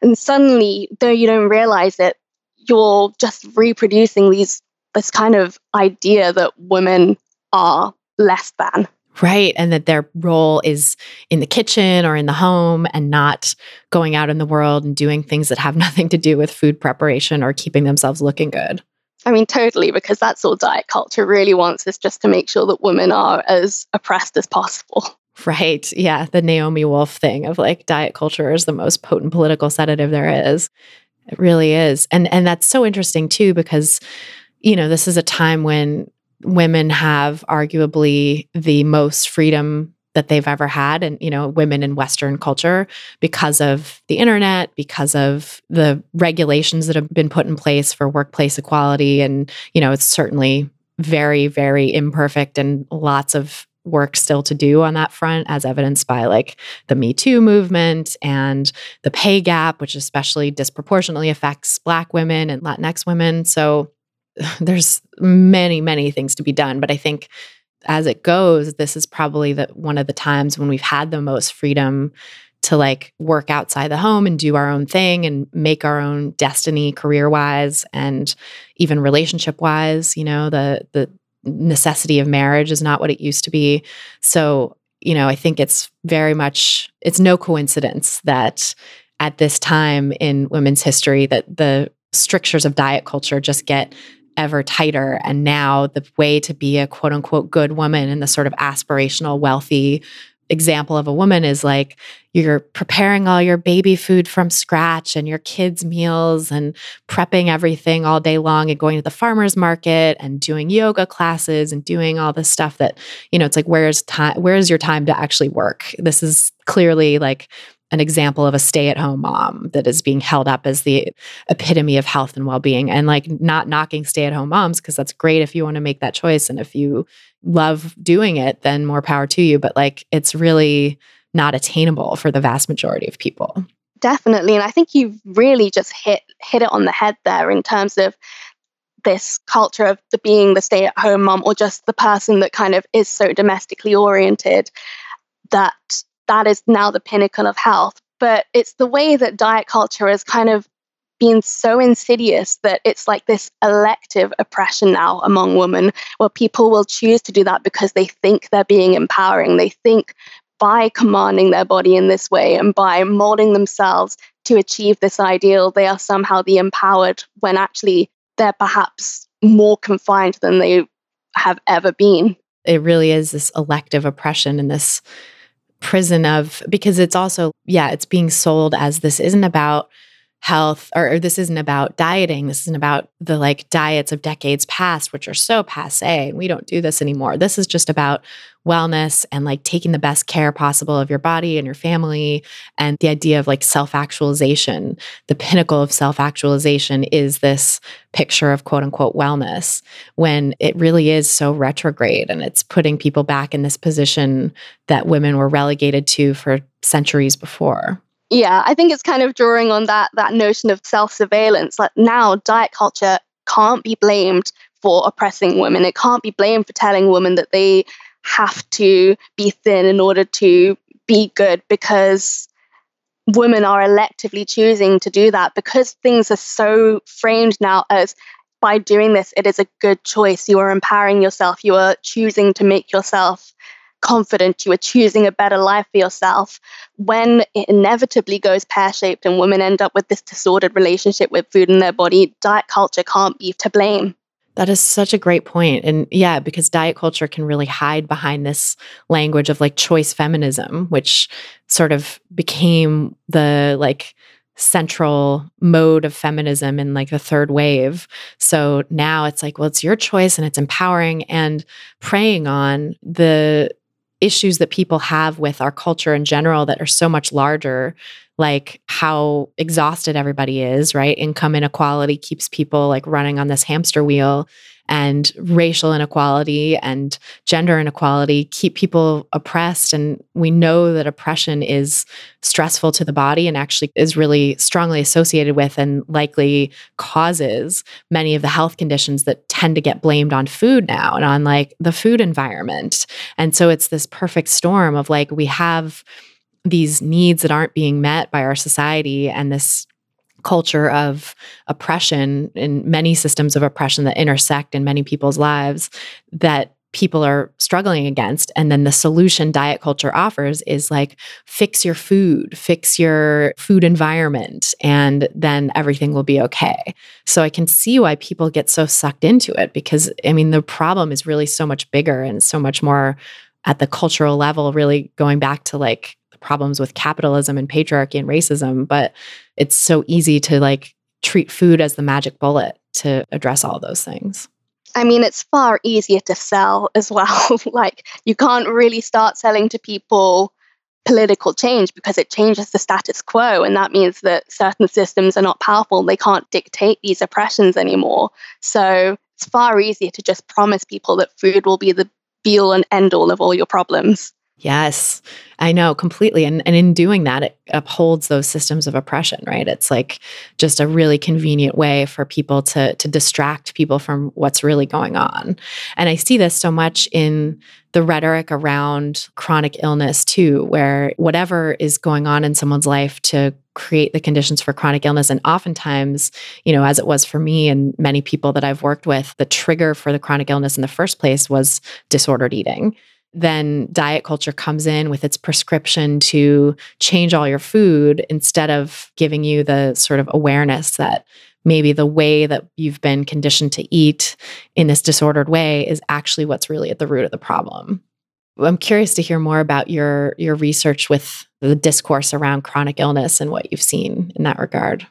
And suddenly, though you don't realize it, you're just reproducing these this kind of idea that women are less than. Right. And that their role is in the kitchen or in the home and not going out in the world and doing things that have nothing to do with food preparation or keeping themselves looking good. I mean, totally, because that's all diet culture really wants is just to make sure that women are as oppressed as possible. Right. Yeah. The Naomi Wolf thing of like diet culture is the most potent political sedative there is. It really is. And and that's so interesting too because you know, this is a time when women have arguably the most freedom that they've ever had and you know women in western culture because of the internet because of the regulations that have been put in place for workplace equality and you know it's certainly very very imperfect and lots of work still to do on that front, as evidenced by like the Me Too movement and the pay gap, which especially disproportionately affects Black women and Latinx women. So there's many, many things to be done. But I think as it goes, this is probably the one of the times when we've had the most freedom to like work outside the home and do our own thing and make our own destiny career wise and even relationship wise you know the the necessity of marriage is not what it used to be. So, you know, I think it's very much it's no coincidence that at this time in women's history that the strictures of diet culture just get ever tighter and now the way to be a quote unquote good woman and the sort of aspirational wealthy example of a woman is like you're preparing all your baby food from scratch and your kids' meals and prepping everything all day long and going to the farmer's market and doing yoga classes and doing all this stuff that, you know, it's like, where's time? Where's your time to actually work? This is clearly like an example of a stay at home mom that is being held up as the epitome of health and well being. And like not knocking stay at home moms, because that's great if you want to make that choice. And if you love doing it, then more power to you. But like it's really not attainable for the vast majority of people. Definitely. And I think you've really just hit hit it on the head there in terms of this culture of the being the stay at home mom or just the person that kind of is so domestically oriented that that is now the pinnacle of health. But it's the way that diet culture has kind of been so insidious that it's like this elective oppression now among women, where people will choose to do that because they think they're being empowering. They think by commanding their body in this way and by molding themselves to achieve this ideal, they are somehow the empowered when actually they're perhaps more confined than they have ever been. It really is this elective oppression and this prison of, because it's also, yeah, it's being sold as this isn't about health or, or, this isn't about dieting this isn't about the like diets of decades past which are so passe and we don't do this anymore. This is just about wellness and like taking the best care possible of your body and your family and the idea of like self-actualization the pinnacle of self-actualization is this picture of quote unquote wellness when it really is so retrograde and it's putting people back in this position that women were relegated to for centuries before yeah, I think it's kind of drawing on that that notion of self-surveillance. Like now, diet culture can't be blamed for oppressing women. It can't be blamed for telling women that they have to be thin in order to be good because women are electively choosing to do that because things are so framed now as by doing this, it is a good choice. You are empowering yourself. You are choosing to make yourself confident, you are choosing a better life for yourself. When it inevitably goes pear shaped and women end up with this disordered relationship with food in their body, diet culture can't be to blame. That is such a great point. And yeah, because diet culture can really hide behind this language of like choice feminism, which sort of became the like central mode of feminism in like the third wave. So now it's like, well, it's your choice and it's empowering and preying on the issues that people have with our culture in general that are so much larger like how exhausted everybody is right? Income inequality keeps people like running on this hamster wheel and racial inequality and gender inequality keep people oppressed. And we know that oppression is stressful to the body and actually is really strongly associated with and likely causes many of the health conditions that tend to get blamed on food now and on like the food environment. And so it's this perfect storm of like, we have these needs that aren't being met by our society and this culture of oppression and many systems of oppression that intersect in many people's lives that people are struggling against. And then the solution diet culture offers is like fix your food fix your food environment and then everything will be okay. So i can see why people get so sucked into it because i mean the problem is really so much bigger and so much more at the cultural level really going back to like problems with capitalism and patriarchy and racism, but it's so easy to like treat food as the magic bullet to address all those things. I mean, it's far easier to sell as well. like, you can't really start selling to people political change because it changes the status quo. And that means that certain systems are not powerful. They can't dictate these oppressions anymore. So it's far easier to just promise people that food will be the be all and end all of all your problems. Yes, I know completely. And, and in doing that, it upholds those systems of oppression, right? It's like just a really convenient way for people to, to distract people from what's really going on. And I see this so much in the rhetoric around chronic illness, too, where whatever is going on in someone's life to create the conditions for chronic illness. And oftentimes, you know, as it was for me and many people that I've worked with, the trigger for the chronic illness in the first place was disordered eating then diet culture comes in with its prescription to change all your food instead of giving you the sort of awareness that maybe the way that you've been conditioned to eat in this disordered way is actually what's really at the root of the problem. I'm curious to hear more about your your research with the discourse around chronic illness and what you've seen in that regard.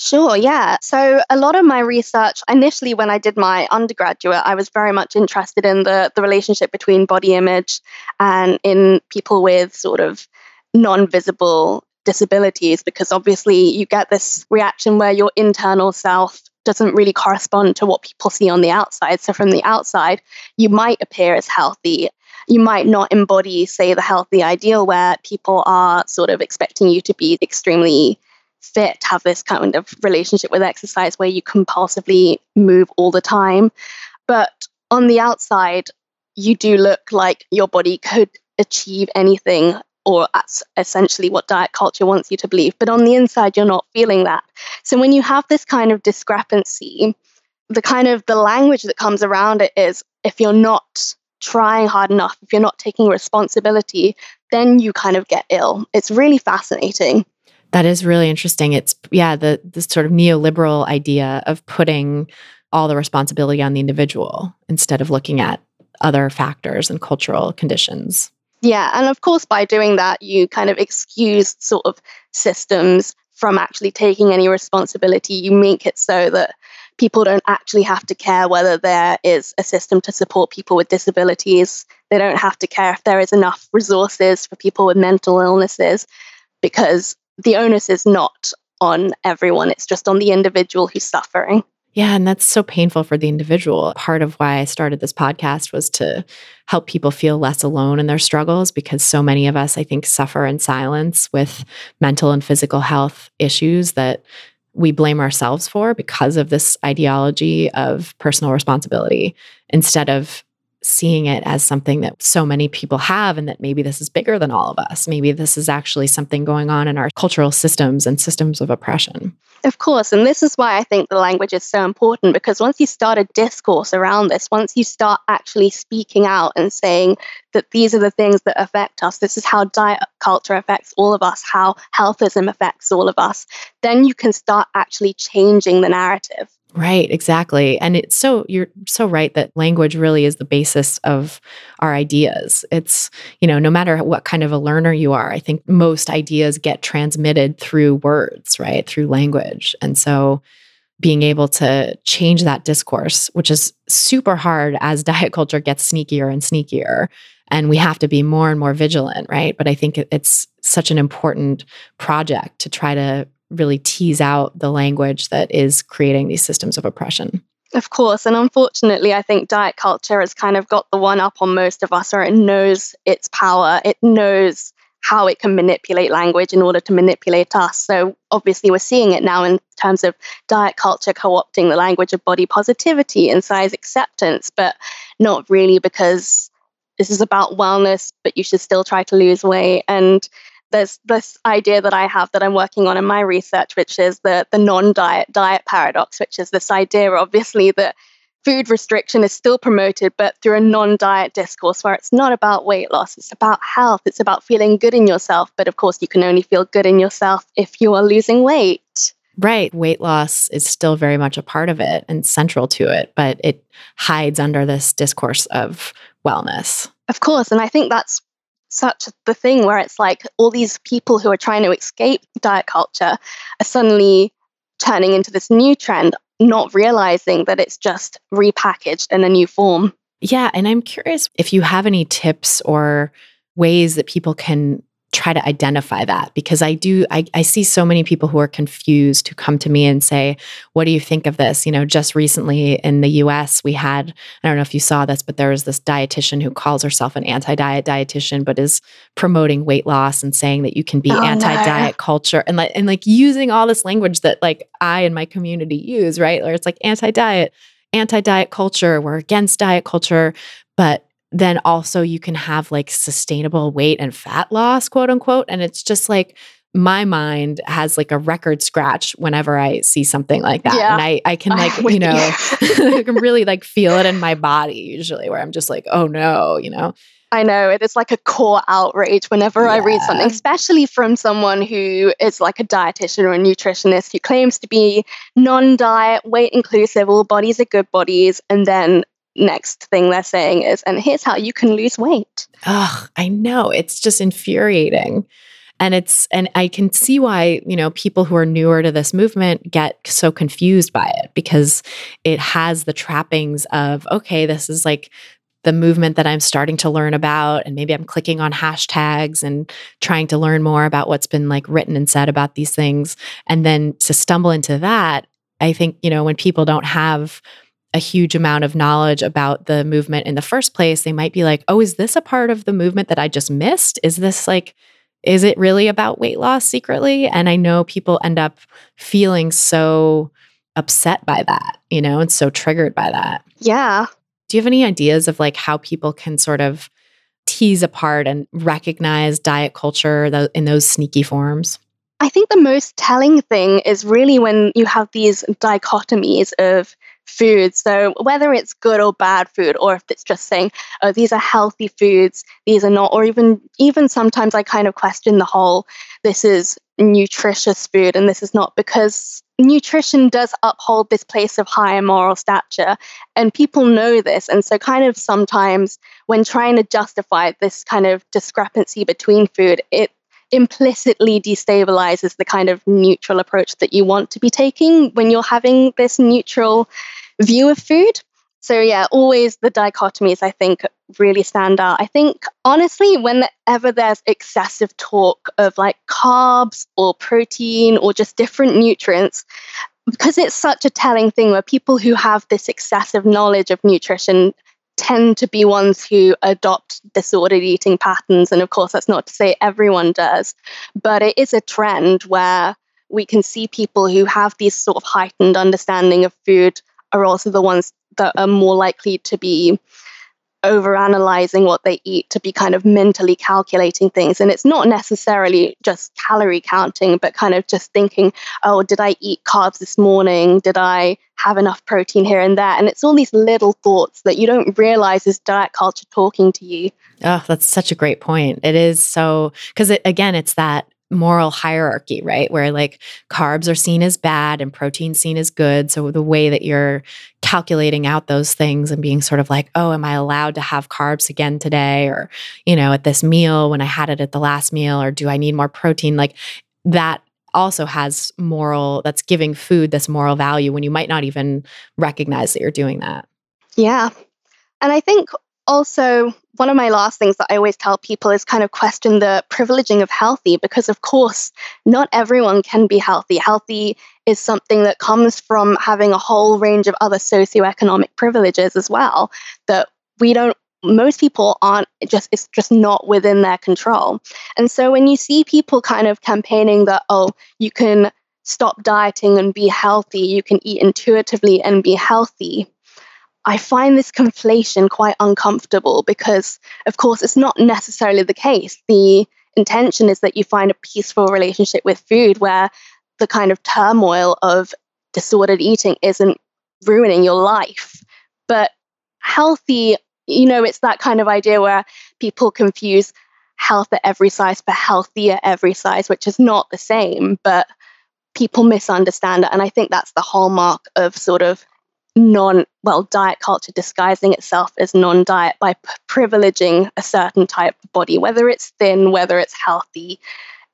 Sure, yeah. So a lot of my research, initially when I did my undergraduate, I was very much interested in the, the relationship between body image and in people with sort of non-visible disabilities, because obviously you get this reaction where your internal self doesn't really correspond to what people see on the outside. So from the outside, you might appear as healthy. You might not embody, say, the healthy ideal where people are sort of expecting you to be extremely fit have this kind of relationship with exercise where you compulsively move all the time. But on the outside, you do look like your body could achieve anything, or that's essentially what diet culture wants you to believe. But on the inside, you're not feeling that. So when you have this kind of discrepancy, the kind of the language that comes around it is if you're not trying hard enough, if you're not taking responsibility, then you kind of get ill. It's really fascinating. That is really interesting. It's yeah, the the sort of neoliberal idea of putting all the responsibility on the individual instead of looking at other factors and cultural conditions. Yeah, and of course by doing that you kind of excuse sort of systems from actually taking any responsibility. You make it so that people don't actually have to care whether there is a system to support people with disabilities. They don't have to care if there is enough resources for people with mental illnesses because the onus is not on everyone, it's just on the individual who's suffering. Yeah, and that's so painful for the individual. Part of why I started this podcast was to help people feel less alone in their struggles because so many of us, I think, suffer in silence with mental and physical health issues that we blame ourselves for because of this ideology of personal responsibility instead of seeing it as something that so many people have and that maybe this is bigger than all of us. Maybe this is actually something going on in our cultural systems and systems of oppression. Of course. And this is why I think the language is so important because once you start a discourse around this, once you start actually speaking out and saying that these are the things that affect us, this is how diet culture affects all of us, how healthism affects all of us, then you can start actually changing the narrative. Right, exactly. And it's so you're so right that language really is the basis of our ideas. It's, you know, no matter what kind of a learner you are, I think most ideas get transmitted through words, right? Through language. And so being able to change that discourse, which is super hard as diet culture gets sneakier and sneakier. And we have to be more and more vigilant, right? But I think it's such an important project to try to really tease out the language that is creating these systems of oppression. Of course. And unfortunately, I think diet culture has kind of got the one up on most of us, or it knows its power. It knows how it can manipulate language in order to manipulate us. So obviously, we're seeing it now in terms of diet culture co opting the language of body positivity and size acceptance, but not really because this is about wellness, but you should still try to lose weight. And there's this idea that I have that I'm working on in my research, which is the, the non diet diet paradox, which is this idea, obviously, that food restriction is still promoted, but through a non diet discourse where it's not about weight loss, it's about health, it's about feeling good in yourself. But of course, you can only feel good in yourself if you are losing weight. Right. Weight loss is still very much a part of it and central to it, but it hides under this discourse of wellness. Of course. And I think that's such the thing where it's like all these people who are trying to escape diet culture are suddenly turning into this new trend, not realizing that it's just repackaged in a new form. Yeah. And I'm curious if you have any tips or ways that people can try to identify that because I do I, I see so many people who are confused who come to me and say, What do you think of this? You know, just recently in the US, we had, I don't know if you saw this, but there was this dietitian who calls herself an anti-diet dietitian, but is promoting weight loss and saying that you can be oh, anti-diet no. culture and like and like using all this language that like I and my community use, right? Or it's like anti-diet, anti-diet culture, we're against diet culture, but then also you can have like sustainable weight and fat loss, quote unquote. And it's just like my mind has like a record scratch whenever I see something like that. Yeah. And I, I can like, you know, I can really like feel it in my body usually where I'm just like, oh no, you know. I know it is like a core outrage whenever yeah. I read something, especially from someone who is like a dietitian or a nutritionist who claims to be non diet, weight inclusive, all bodies are good bodies, and then next thing they're saying is, and here's how you can lose weight. Ugh, I know. It's just infuriating. And it's, and I can see why, you know, people who are newer to this movement get so confused by it because it has the trappings of, okay, this is like the movement that I'm starting to learn about. And maybe I'm clicking on hashtags and trying to learn more about what's been like written and said about these things. And then to stumble into that, I think, you know, when people don't have a huge amount of knowledge about the movement in the first place, they might be like, oh, is this a part of the movement that I just missed? Is this like, is it really about weight loss secretly? And I know people end up feeling so upset by that, you know, and so triggered by that. Yeah. Do you have any ideas of like how people can sort of tease apart and recognize diet culture in those sneaky forms? I think the most telling thing is really when you have these dichotomies of food. So whether it's good or bad food, or if it's just saying, oh, these are healthy foods, these are not, or even even sometimes I kind of question the whole this is nutritious food and this is not because nutrition does uphold this place of higher moral stature and people know this and so kind of sometimes when trying to justify this kind of discrepancy between food it implicitly destabilizes the kind of neutral approach that you want to be taking when you're having this neutral view of food. So, yeah, always the dichotomies, I think, really stand out. I think, honestly, whenever there's excessive talk of like carbs or protein or just different nutrients, because it's such a telling thing where people who have this excessive knowledge of nutrition tend to be ones who adopt disordered eating patterns. And of course, that's not to say everyone does, but it is a trend where we can see people who have these sort of heightened understanding of food are also the ones that are more likely to be overanalyzing what they eat to be kind of mentally calculating things. And it's not necessarily just calorie counting but kind of just thinking oh did i eat carbs this morning? Did i have enough protein here and there? And it's all these little thoughts that you don't realize is diet culture talking to you. Oh that's such a great point. It is so because again it's that moral hierarchy, right? Where like carbs are seen as bad and protein seen as good. So the way that you're calculating out those things and being sort of like, oh, am I allowed to have carbs again today? Or, you know, at this meal when I had it at the last meal, or do I need more protein? Like that also has moral, that's giving food this moral value when you might not even recognize that you're doing that. Yeah. And I think also one of my last things that I always tell people is kind of question the privileging of healthy because, of course, not everyone can be healthy. Healthy is something that comes from having a whole range of other socioeconomic privileges as well that we don't most people aren't just it's just not within their control and so when you see people kind of campaigning that oh you can stop dieting and be healthy you can eat intuitively and be healthy I find this conflation quite uncomfortable because, of course, it's not necessarily the case. The intention is that you find a peaceful relationship with food where the kind of turmoil of disordered eating isn't ruining your life. But healthy, you know, it's that kind of idea where people confuse health at every size for healthy at every size, which is not the same, but people misunderstand it. And I think that's the hallmark of sort of non well diet culture disguising itself as non-diet by p- privileging a certain type of body whether it's thin whether it's healthy.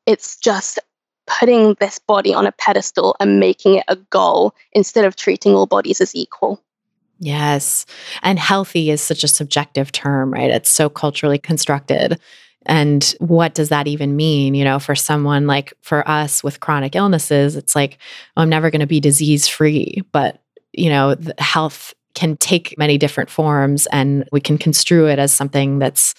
It's just putting this body on a pedestal and making it a goal instead of treating all bodies as equal. Yes. And healthy is such a subjective term right? It's so culturally constructed. And what does that even mean? You know for someone like for us with chronic illnesses it's like oh, i'm never going to be disease free but you know, health can take many different forms and we can construe it as something that's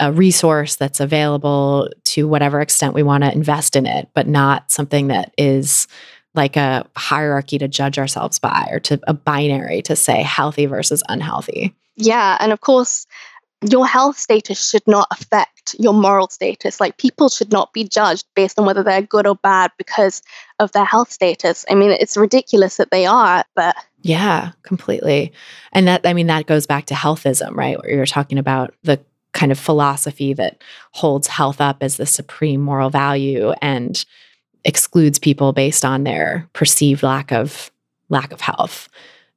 a resource that's available to whatever extent we want to invest in it, but not something that is like a hierarchy to judge ourselves by or to a binary to say healthy versus unhealthy. Yeah. And of course, your health status should not affect your moral status. Like people should not be judged based on whether they're good or bad because of their health status. I mean, it's ridiculous that they are, but yeah, completely. And that, I mean, that goes back to healthism, right? Where you're talking about the kind of philosophy that holds health up as the supreme moral value and excludes people based on their perceived lack of lack of health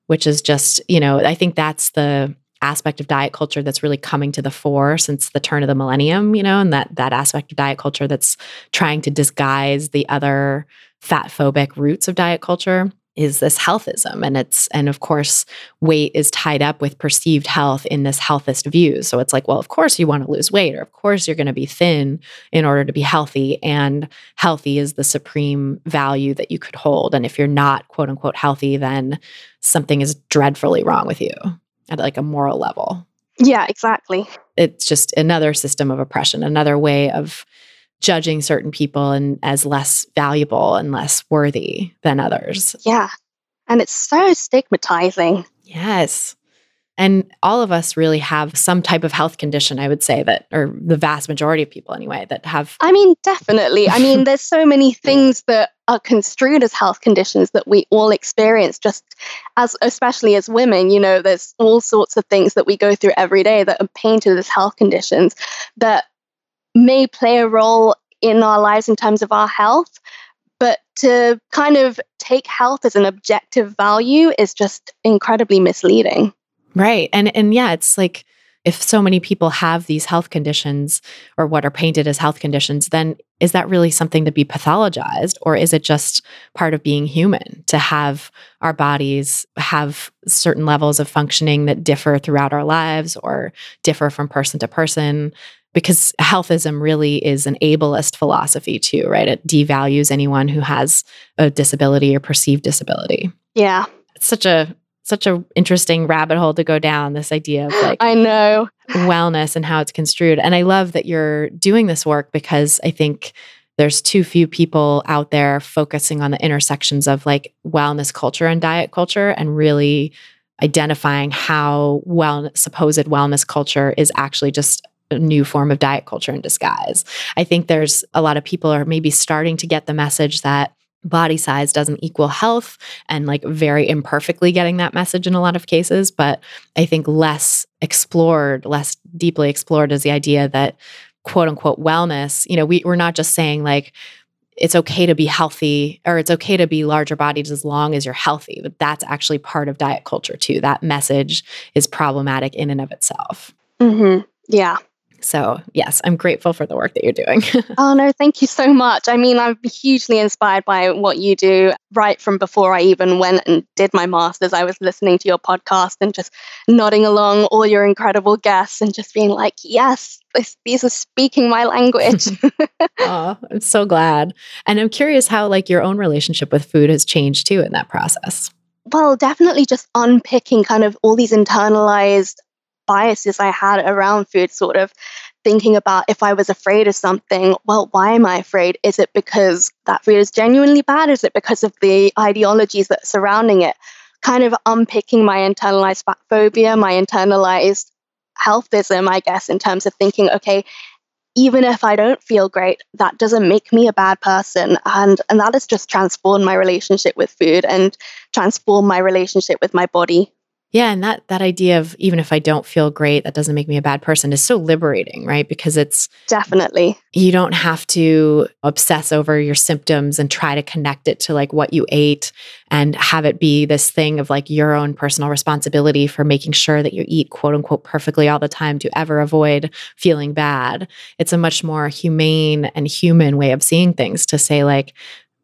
which is just you know i think that's the aspect of diet culture that's really coming to the fore since the turn of the millennium, you know, and that that aspect of diet culture that's trying to disguise the other fat phobic roots of diet culture is this healthism and it's and of course weight is tied up with perceived health in this healthist view so it's like well of course you want to lose weight or of course you're going to be thin in order to be healthy and healthy is the supreme value that you could hold and if you're not quote unquote healthy then something is dreadfully wrong with you at like a moral level. Yeah, exactly. It's just another system of oppression, another way of judging certain people and as less valuable and less worthy than others. Yeah. And it's so stigmatizing. Yes. And all of us really have some type of health condition, I would say that, or the vast majority of people anyway, that have. I mean, definitely. I mean, there's so many things that are construed as health conditions that we all experience, just as, especially as women. You know, there's all sorts of things that we go through every day that are painted as health conditions that may play a role in our lives in terms of our health. But to kind of take health as an objective value is just incredibly misleading. Right. And and yeah, it's like if so many people have these health conditions or what are painted as health conditions, then is that really something to be pathologized? Or is it just part of being human to have our bodies have certain levels of functioning that differ throughout our lives or differ from person to person? Because healthism really is an ableist philosophy, too, right? It devalues anyone who has a disability or perceived disability. Yeah. It's such a such a interesting rabbit hole to go down this idea of like I know wellness and how it's construed. And I love that you're doing this work because I think there's too few people out there focusing on the intersections of like wellness culture and diet culture and really identifying how well supposed wellness culture is actually just new form of diet culture in disguise. I think there's a lot of people are maybe starting to get the message that body size doesn't equal health and like very imperfectly getting that message in a lot of cases but i think less explored less deeply explored is the idea that quote unquote wellness you know we, we're not just saying like it's okay to be healthy or it's okay to be larger bodied as long as you're healthy but that's actually part of diet culture too that message is problematic in and of itself mm-hmm. yeah so, yes, I'm grateful for the work that you're doing. oh, no, thank you so much. I mean, I'm hugely inspired by what you do right from before I even went and did my master's. I was listening to your podcast and just nodding along all your incredible guests and just being like, yes, this, these are speaking my language. oh, I'm so glad. And I'm curious how like your own relationship with food has changed too in that process. Well, definitely just unpicking kind of all these internalized biases I had around food, sort of thinking about if I was afraid of something, well, why am I afraid? Is it because that food is genuinely bad? Is it because of the ideologies that are surrounding it? Kind of unpicking my internalized phobia, my internalized healthism, I guess, in terms of thinking, okay, even if I don't feel great, that doesn't make me a bad person. And, and that has just transformed my relationship with food and transformed my relationship with my body. Yeah, and that that idea of even if I don't feel great, that doesn't make me a bad person is so liberating, right? Because it's Definitely. You don't have to obsess over your symptoms and try to connect it to like what you ate and have it be this thing of like your own personal responsibility for making sure that you eat quote unquote perfectly all the time to ever avoid feeling bad. It's a much more humane and human way of seeing things to say like,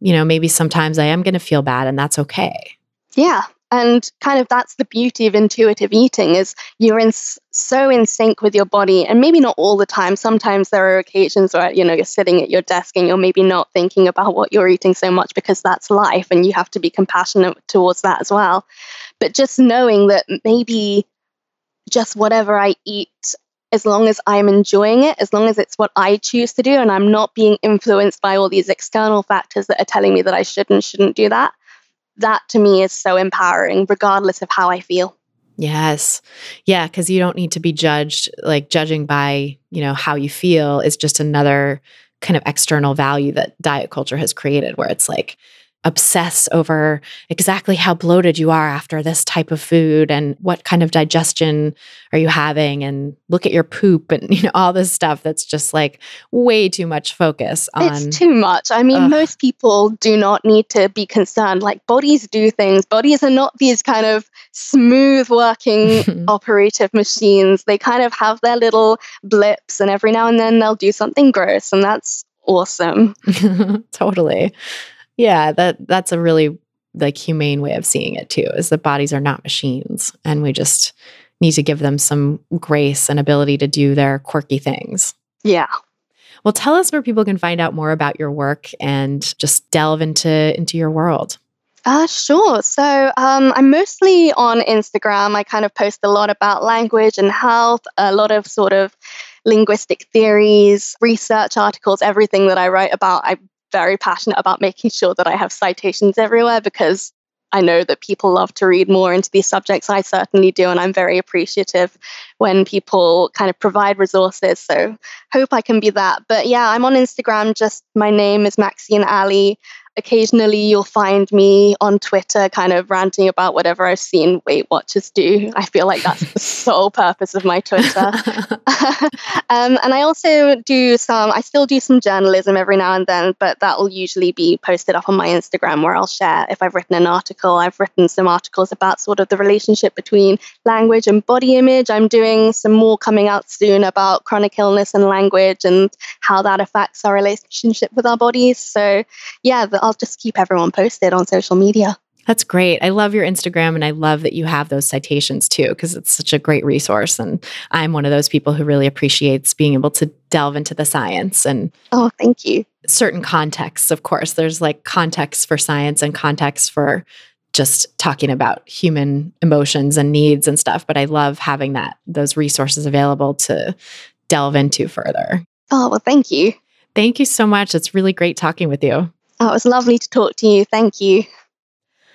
you know, maybe sometimes I am going to feel bad and that's okay. Yeah, and kind of that's the beauty of intuitive eating is you're in so in sync with your body and maybe not all the time. Sometimes there are occasions where you know you're sitting at your desk and you're maybe not thinking about what you're eating so much because that's life and you have to be compassionate towards that as well. But just knowing that maybe just whatever i eat as long as I'm enjoying it, as long as it's what I choose to do, and I'm not being influenced by all these external factors that are telling me that I should and shouldn't do that, that to me is so empowering, regardless of how I feel. Yes. Yeah. Cause you don't need to be judged, like judging by, you know, how you feel is just another kind of external value that diet culture has created where it's like, obsess over exactly how bloated you are after this type of food and what kind of digestion are you having and look at your poop and you know all this stuff that's just like way too much focus on It's too much. I mean, ugh. most people do not need to be concerned. Like bodies do things. Bodies are not these kind of smooth working operative machines. They kind of have their little blips and every now and then they'll do something gross and that's awesome. totally. Yeah, that that's a really like humane way of seeing it too. Is that bodies are not machines, and we just need to give them some grace and ability to do their quirky things. Yeah. Well, tell us where people can find out more about your work and just delve into into your world. Uh, sure. So um, I'm mostly on Instagram. I kind of post a lot about language and health, a lot of sort of linguistic theories, research articles, everything that I write about, I very passionate about making sure that I have citations everywhere because I know that people love to read more into these subjects. I certainly do, and I'm very appreciative when people kind of provide resources. So hope I can be that. But yeah, I'm on Instagram. Just my name is Maxine Ali. Occasionally you'll find me on Twitter kind of ranting about whatever I've seen Weight Watchers do. I feel like that's the sole purpose of my Twitter. um, and I also do some, I still do some journalism every now and then, but that will usually be posted up on my Instagram where I'll share if I've written an article. I've written some articles about sort of the relationship between language and body image. I'm doing some more coming out soon about chronic illness and language and how that affects our relationship with our bodies. So, yeah, I'll just keep everyone posted on social media. That's great. I love your Instagram and I love that you have those citations too, because it's such a great resource. And I'm one of those people who really appreciates being able to delve into the science and Oh, thank you. Certain contexts, of course. There's like context for science and context for just talking about human emotions and needs and stuff. But I love having that those resources available to delve into further. Oh, well, thank you. Thank you so much. It's really great talking with you. Oh, it was lovely to talk to you. Thank you.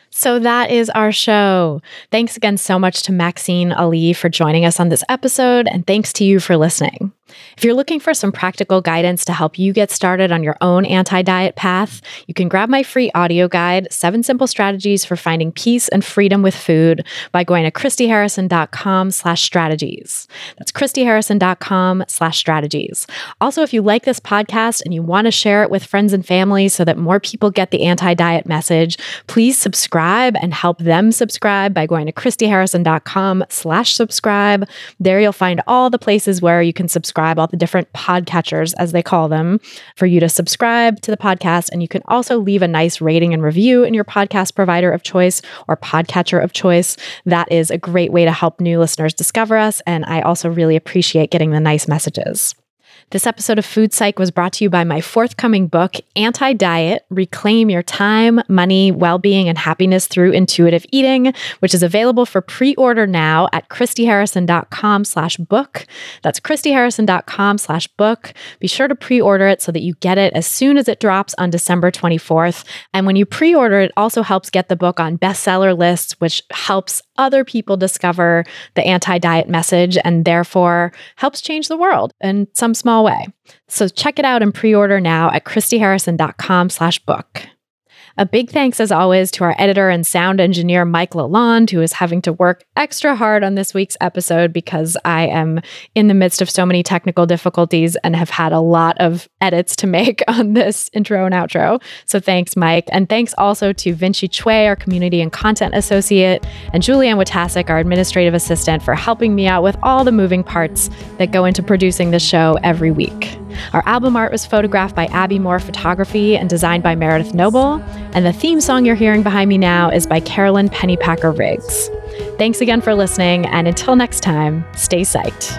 So that is our show. Thanks again so much to Maxine Ali for joining us on this episode, and thanks to you for listening. If you're looking for some practical guidance to help you get started on your own anti diet path, you can grab my free audio guide, Seven Simple Strategies for Finding Peace and Freedom with Food, by going to ChristyHarrison.com slash strategies. That's ChristyHarrison.com slash strategies. Also, if you like this podcast and you want to share it with friends and family so that more people get the anti diet message, please subscribe and help them subscribe by going to ChristyHarrison.com slash subscribe. There you'll find all the places where you can subscribe subscribe, all the different podcatchers, as they call them, for you to subscribe to the podcast. And you can also leave a nice rating and review in your podcast provider of choice or podcatcher of choice. That is a great way to help new listeners discover us. And I also really appreciate getting the nice messages. This episode of Food Psych was brought to you by my forthcoming book, Anti Diet Reclaim Your Time, Money, Well-Being, and Happiness Through Intuitive Eating, which is available for pre-order now at ChristyHarrison.com slash book. That's ChristyHarrison.com slash book. Be sure to pre-order it so that you get it as soon as it drops on December 24th. And when you pre-order, it also helps get the book on bestseller lists, which helps other people discover the anti-diet message and therefore helps change the world in some small way. So check it out and pre-order now at ChristyHarrison.com slash book. A big thanks, as always, to our editor and sound engineer, Mike Lalonde, who is having to work extra hard on this week's episode because I am in the midst of so many technical difficulties and have had a lot of edits to make on this intro and outro. So thanks, Mike. And thanks also to Vinci Chue, our community and content associate, and Julianne Watasic, our administrative assistant, for helping me out with all the moving parts that go into producing the show every week. Our album art was photographed by Abby Moore Photography and designed by Meredith Noble. And the theme song you're hearing behind me now is by Carolyn Pennypacker Riggs. Thanks again for listening, and until next time, stay psyched.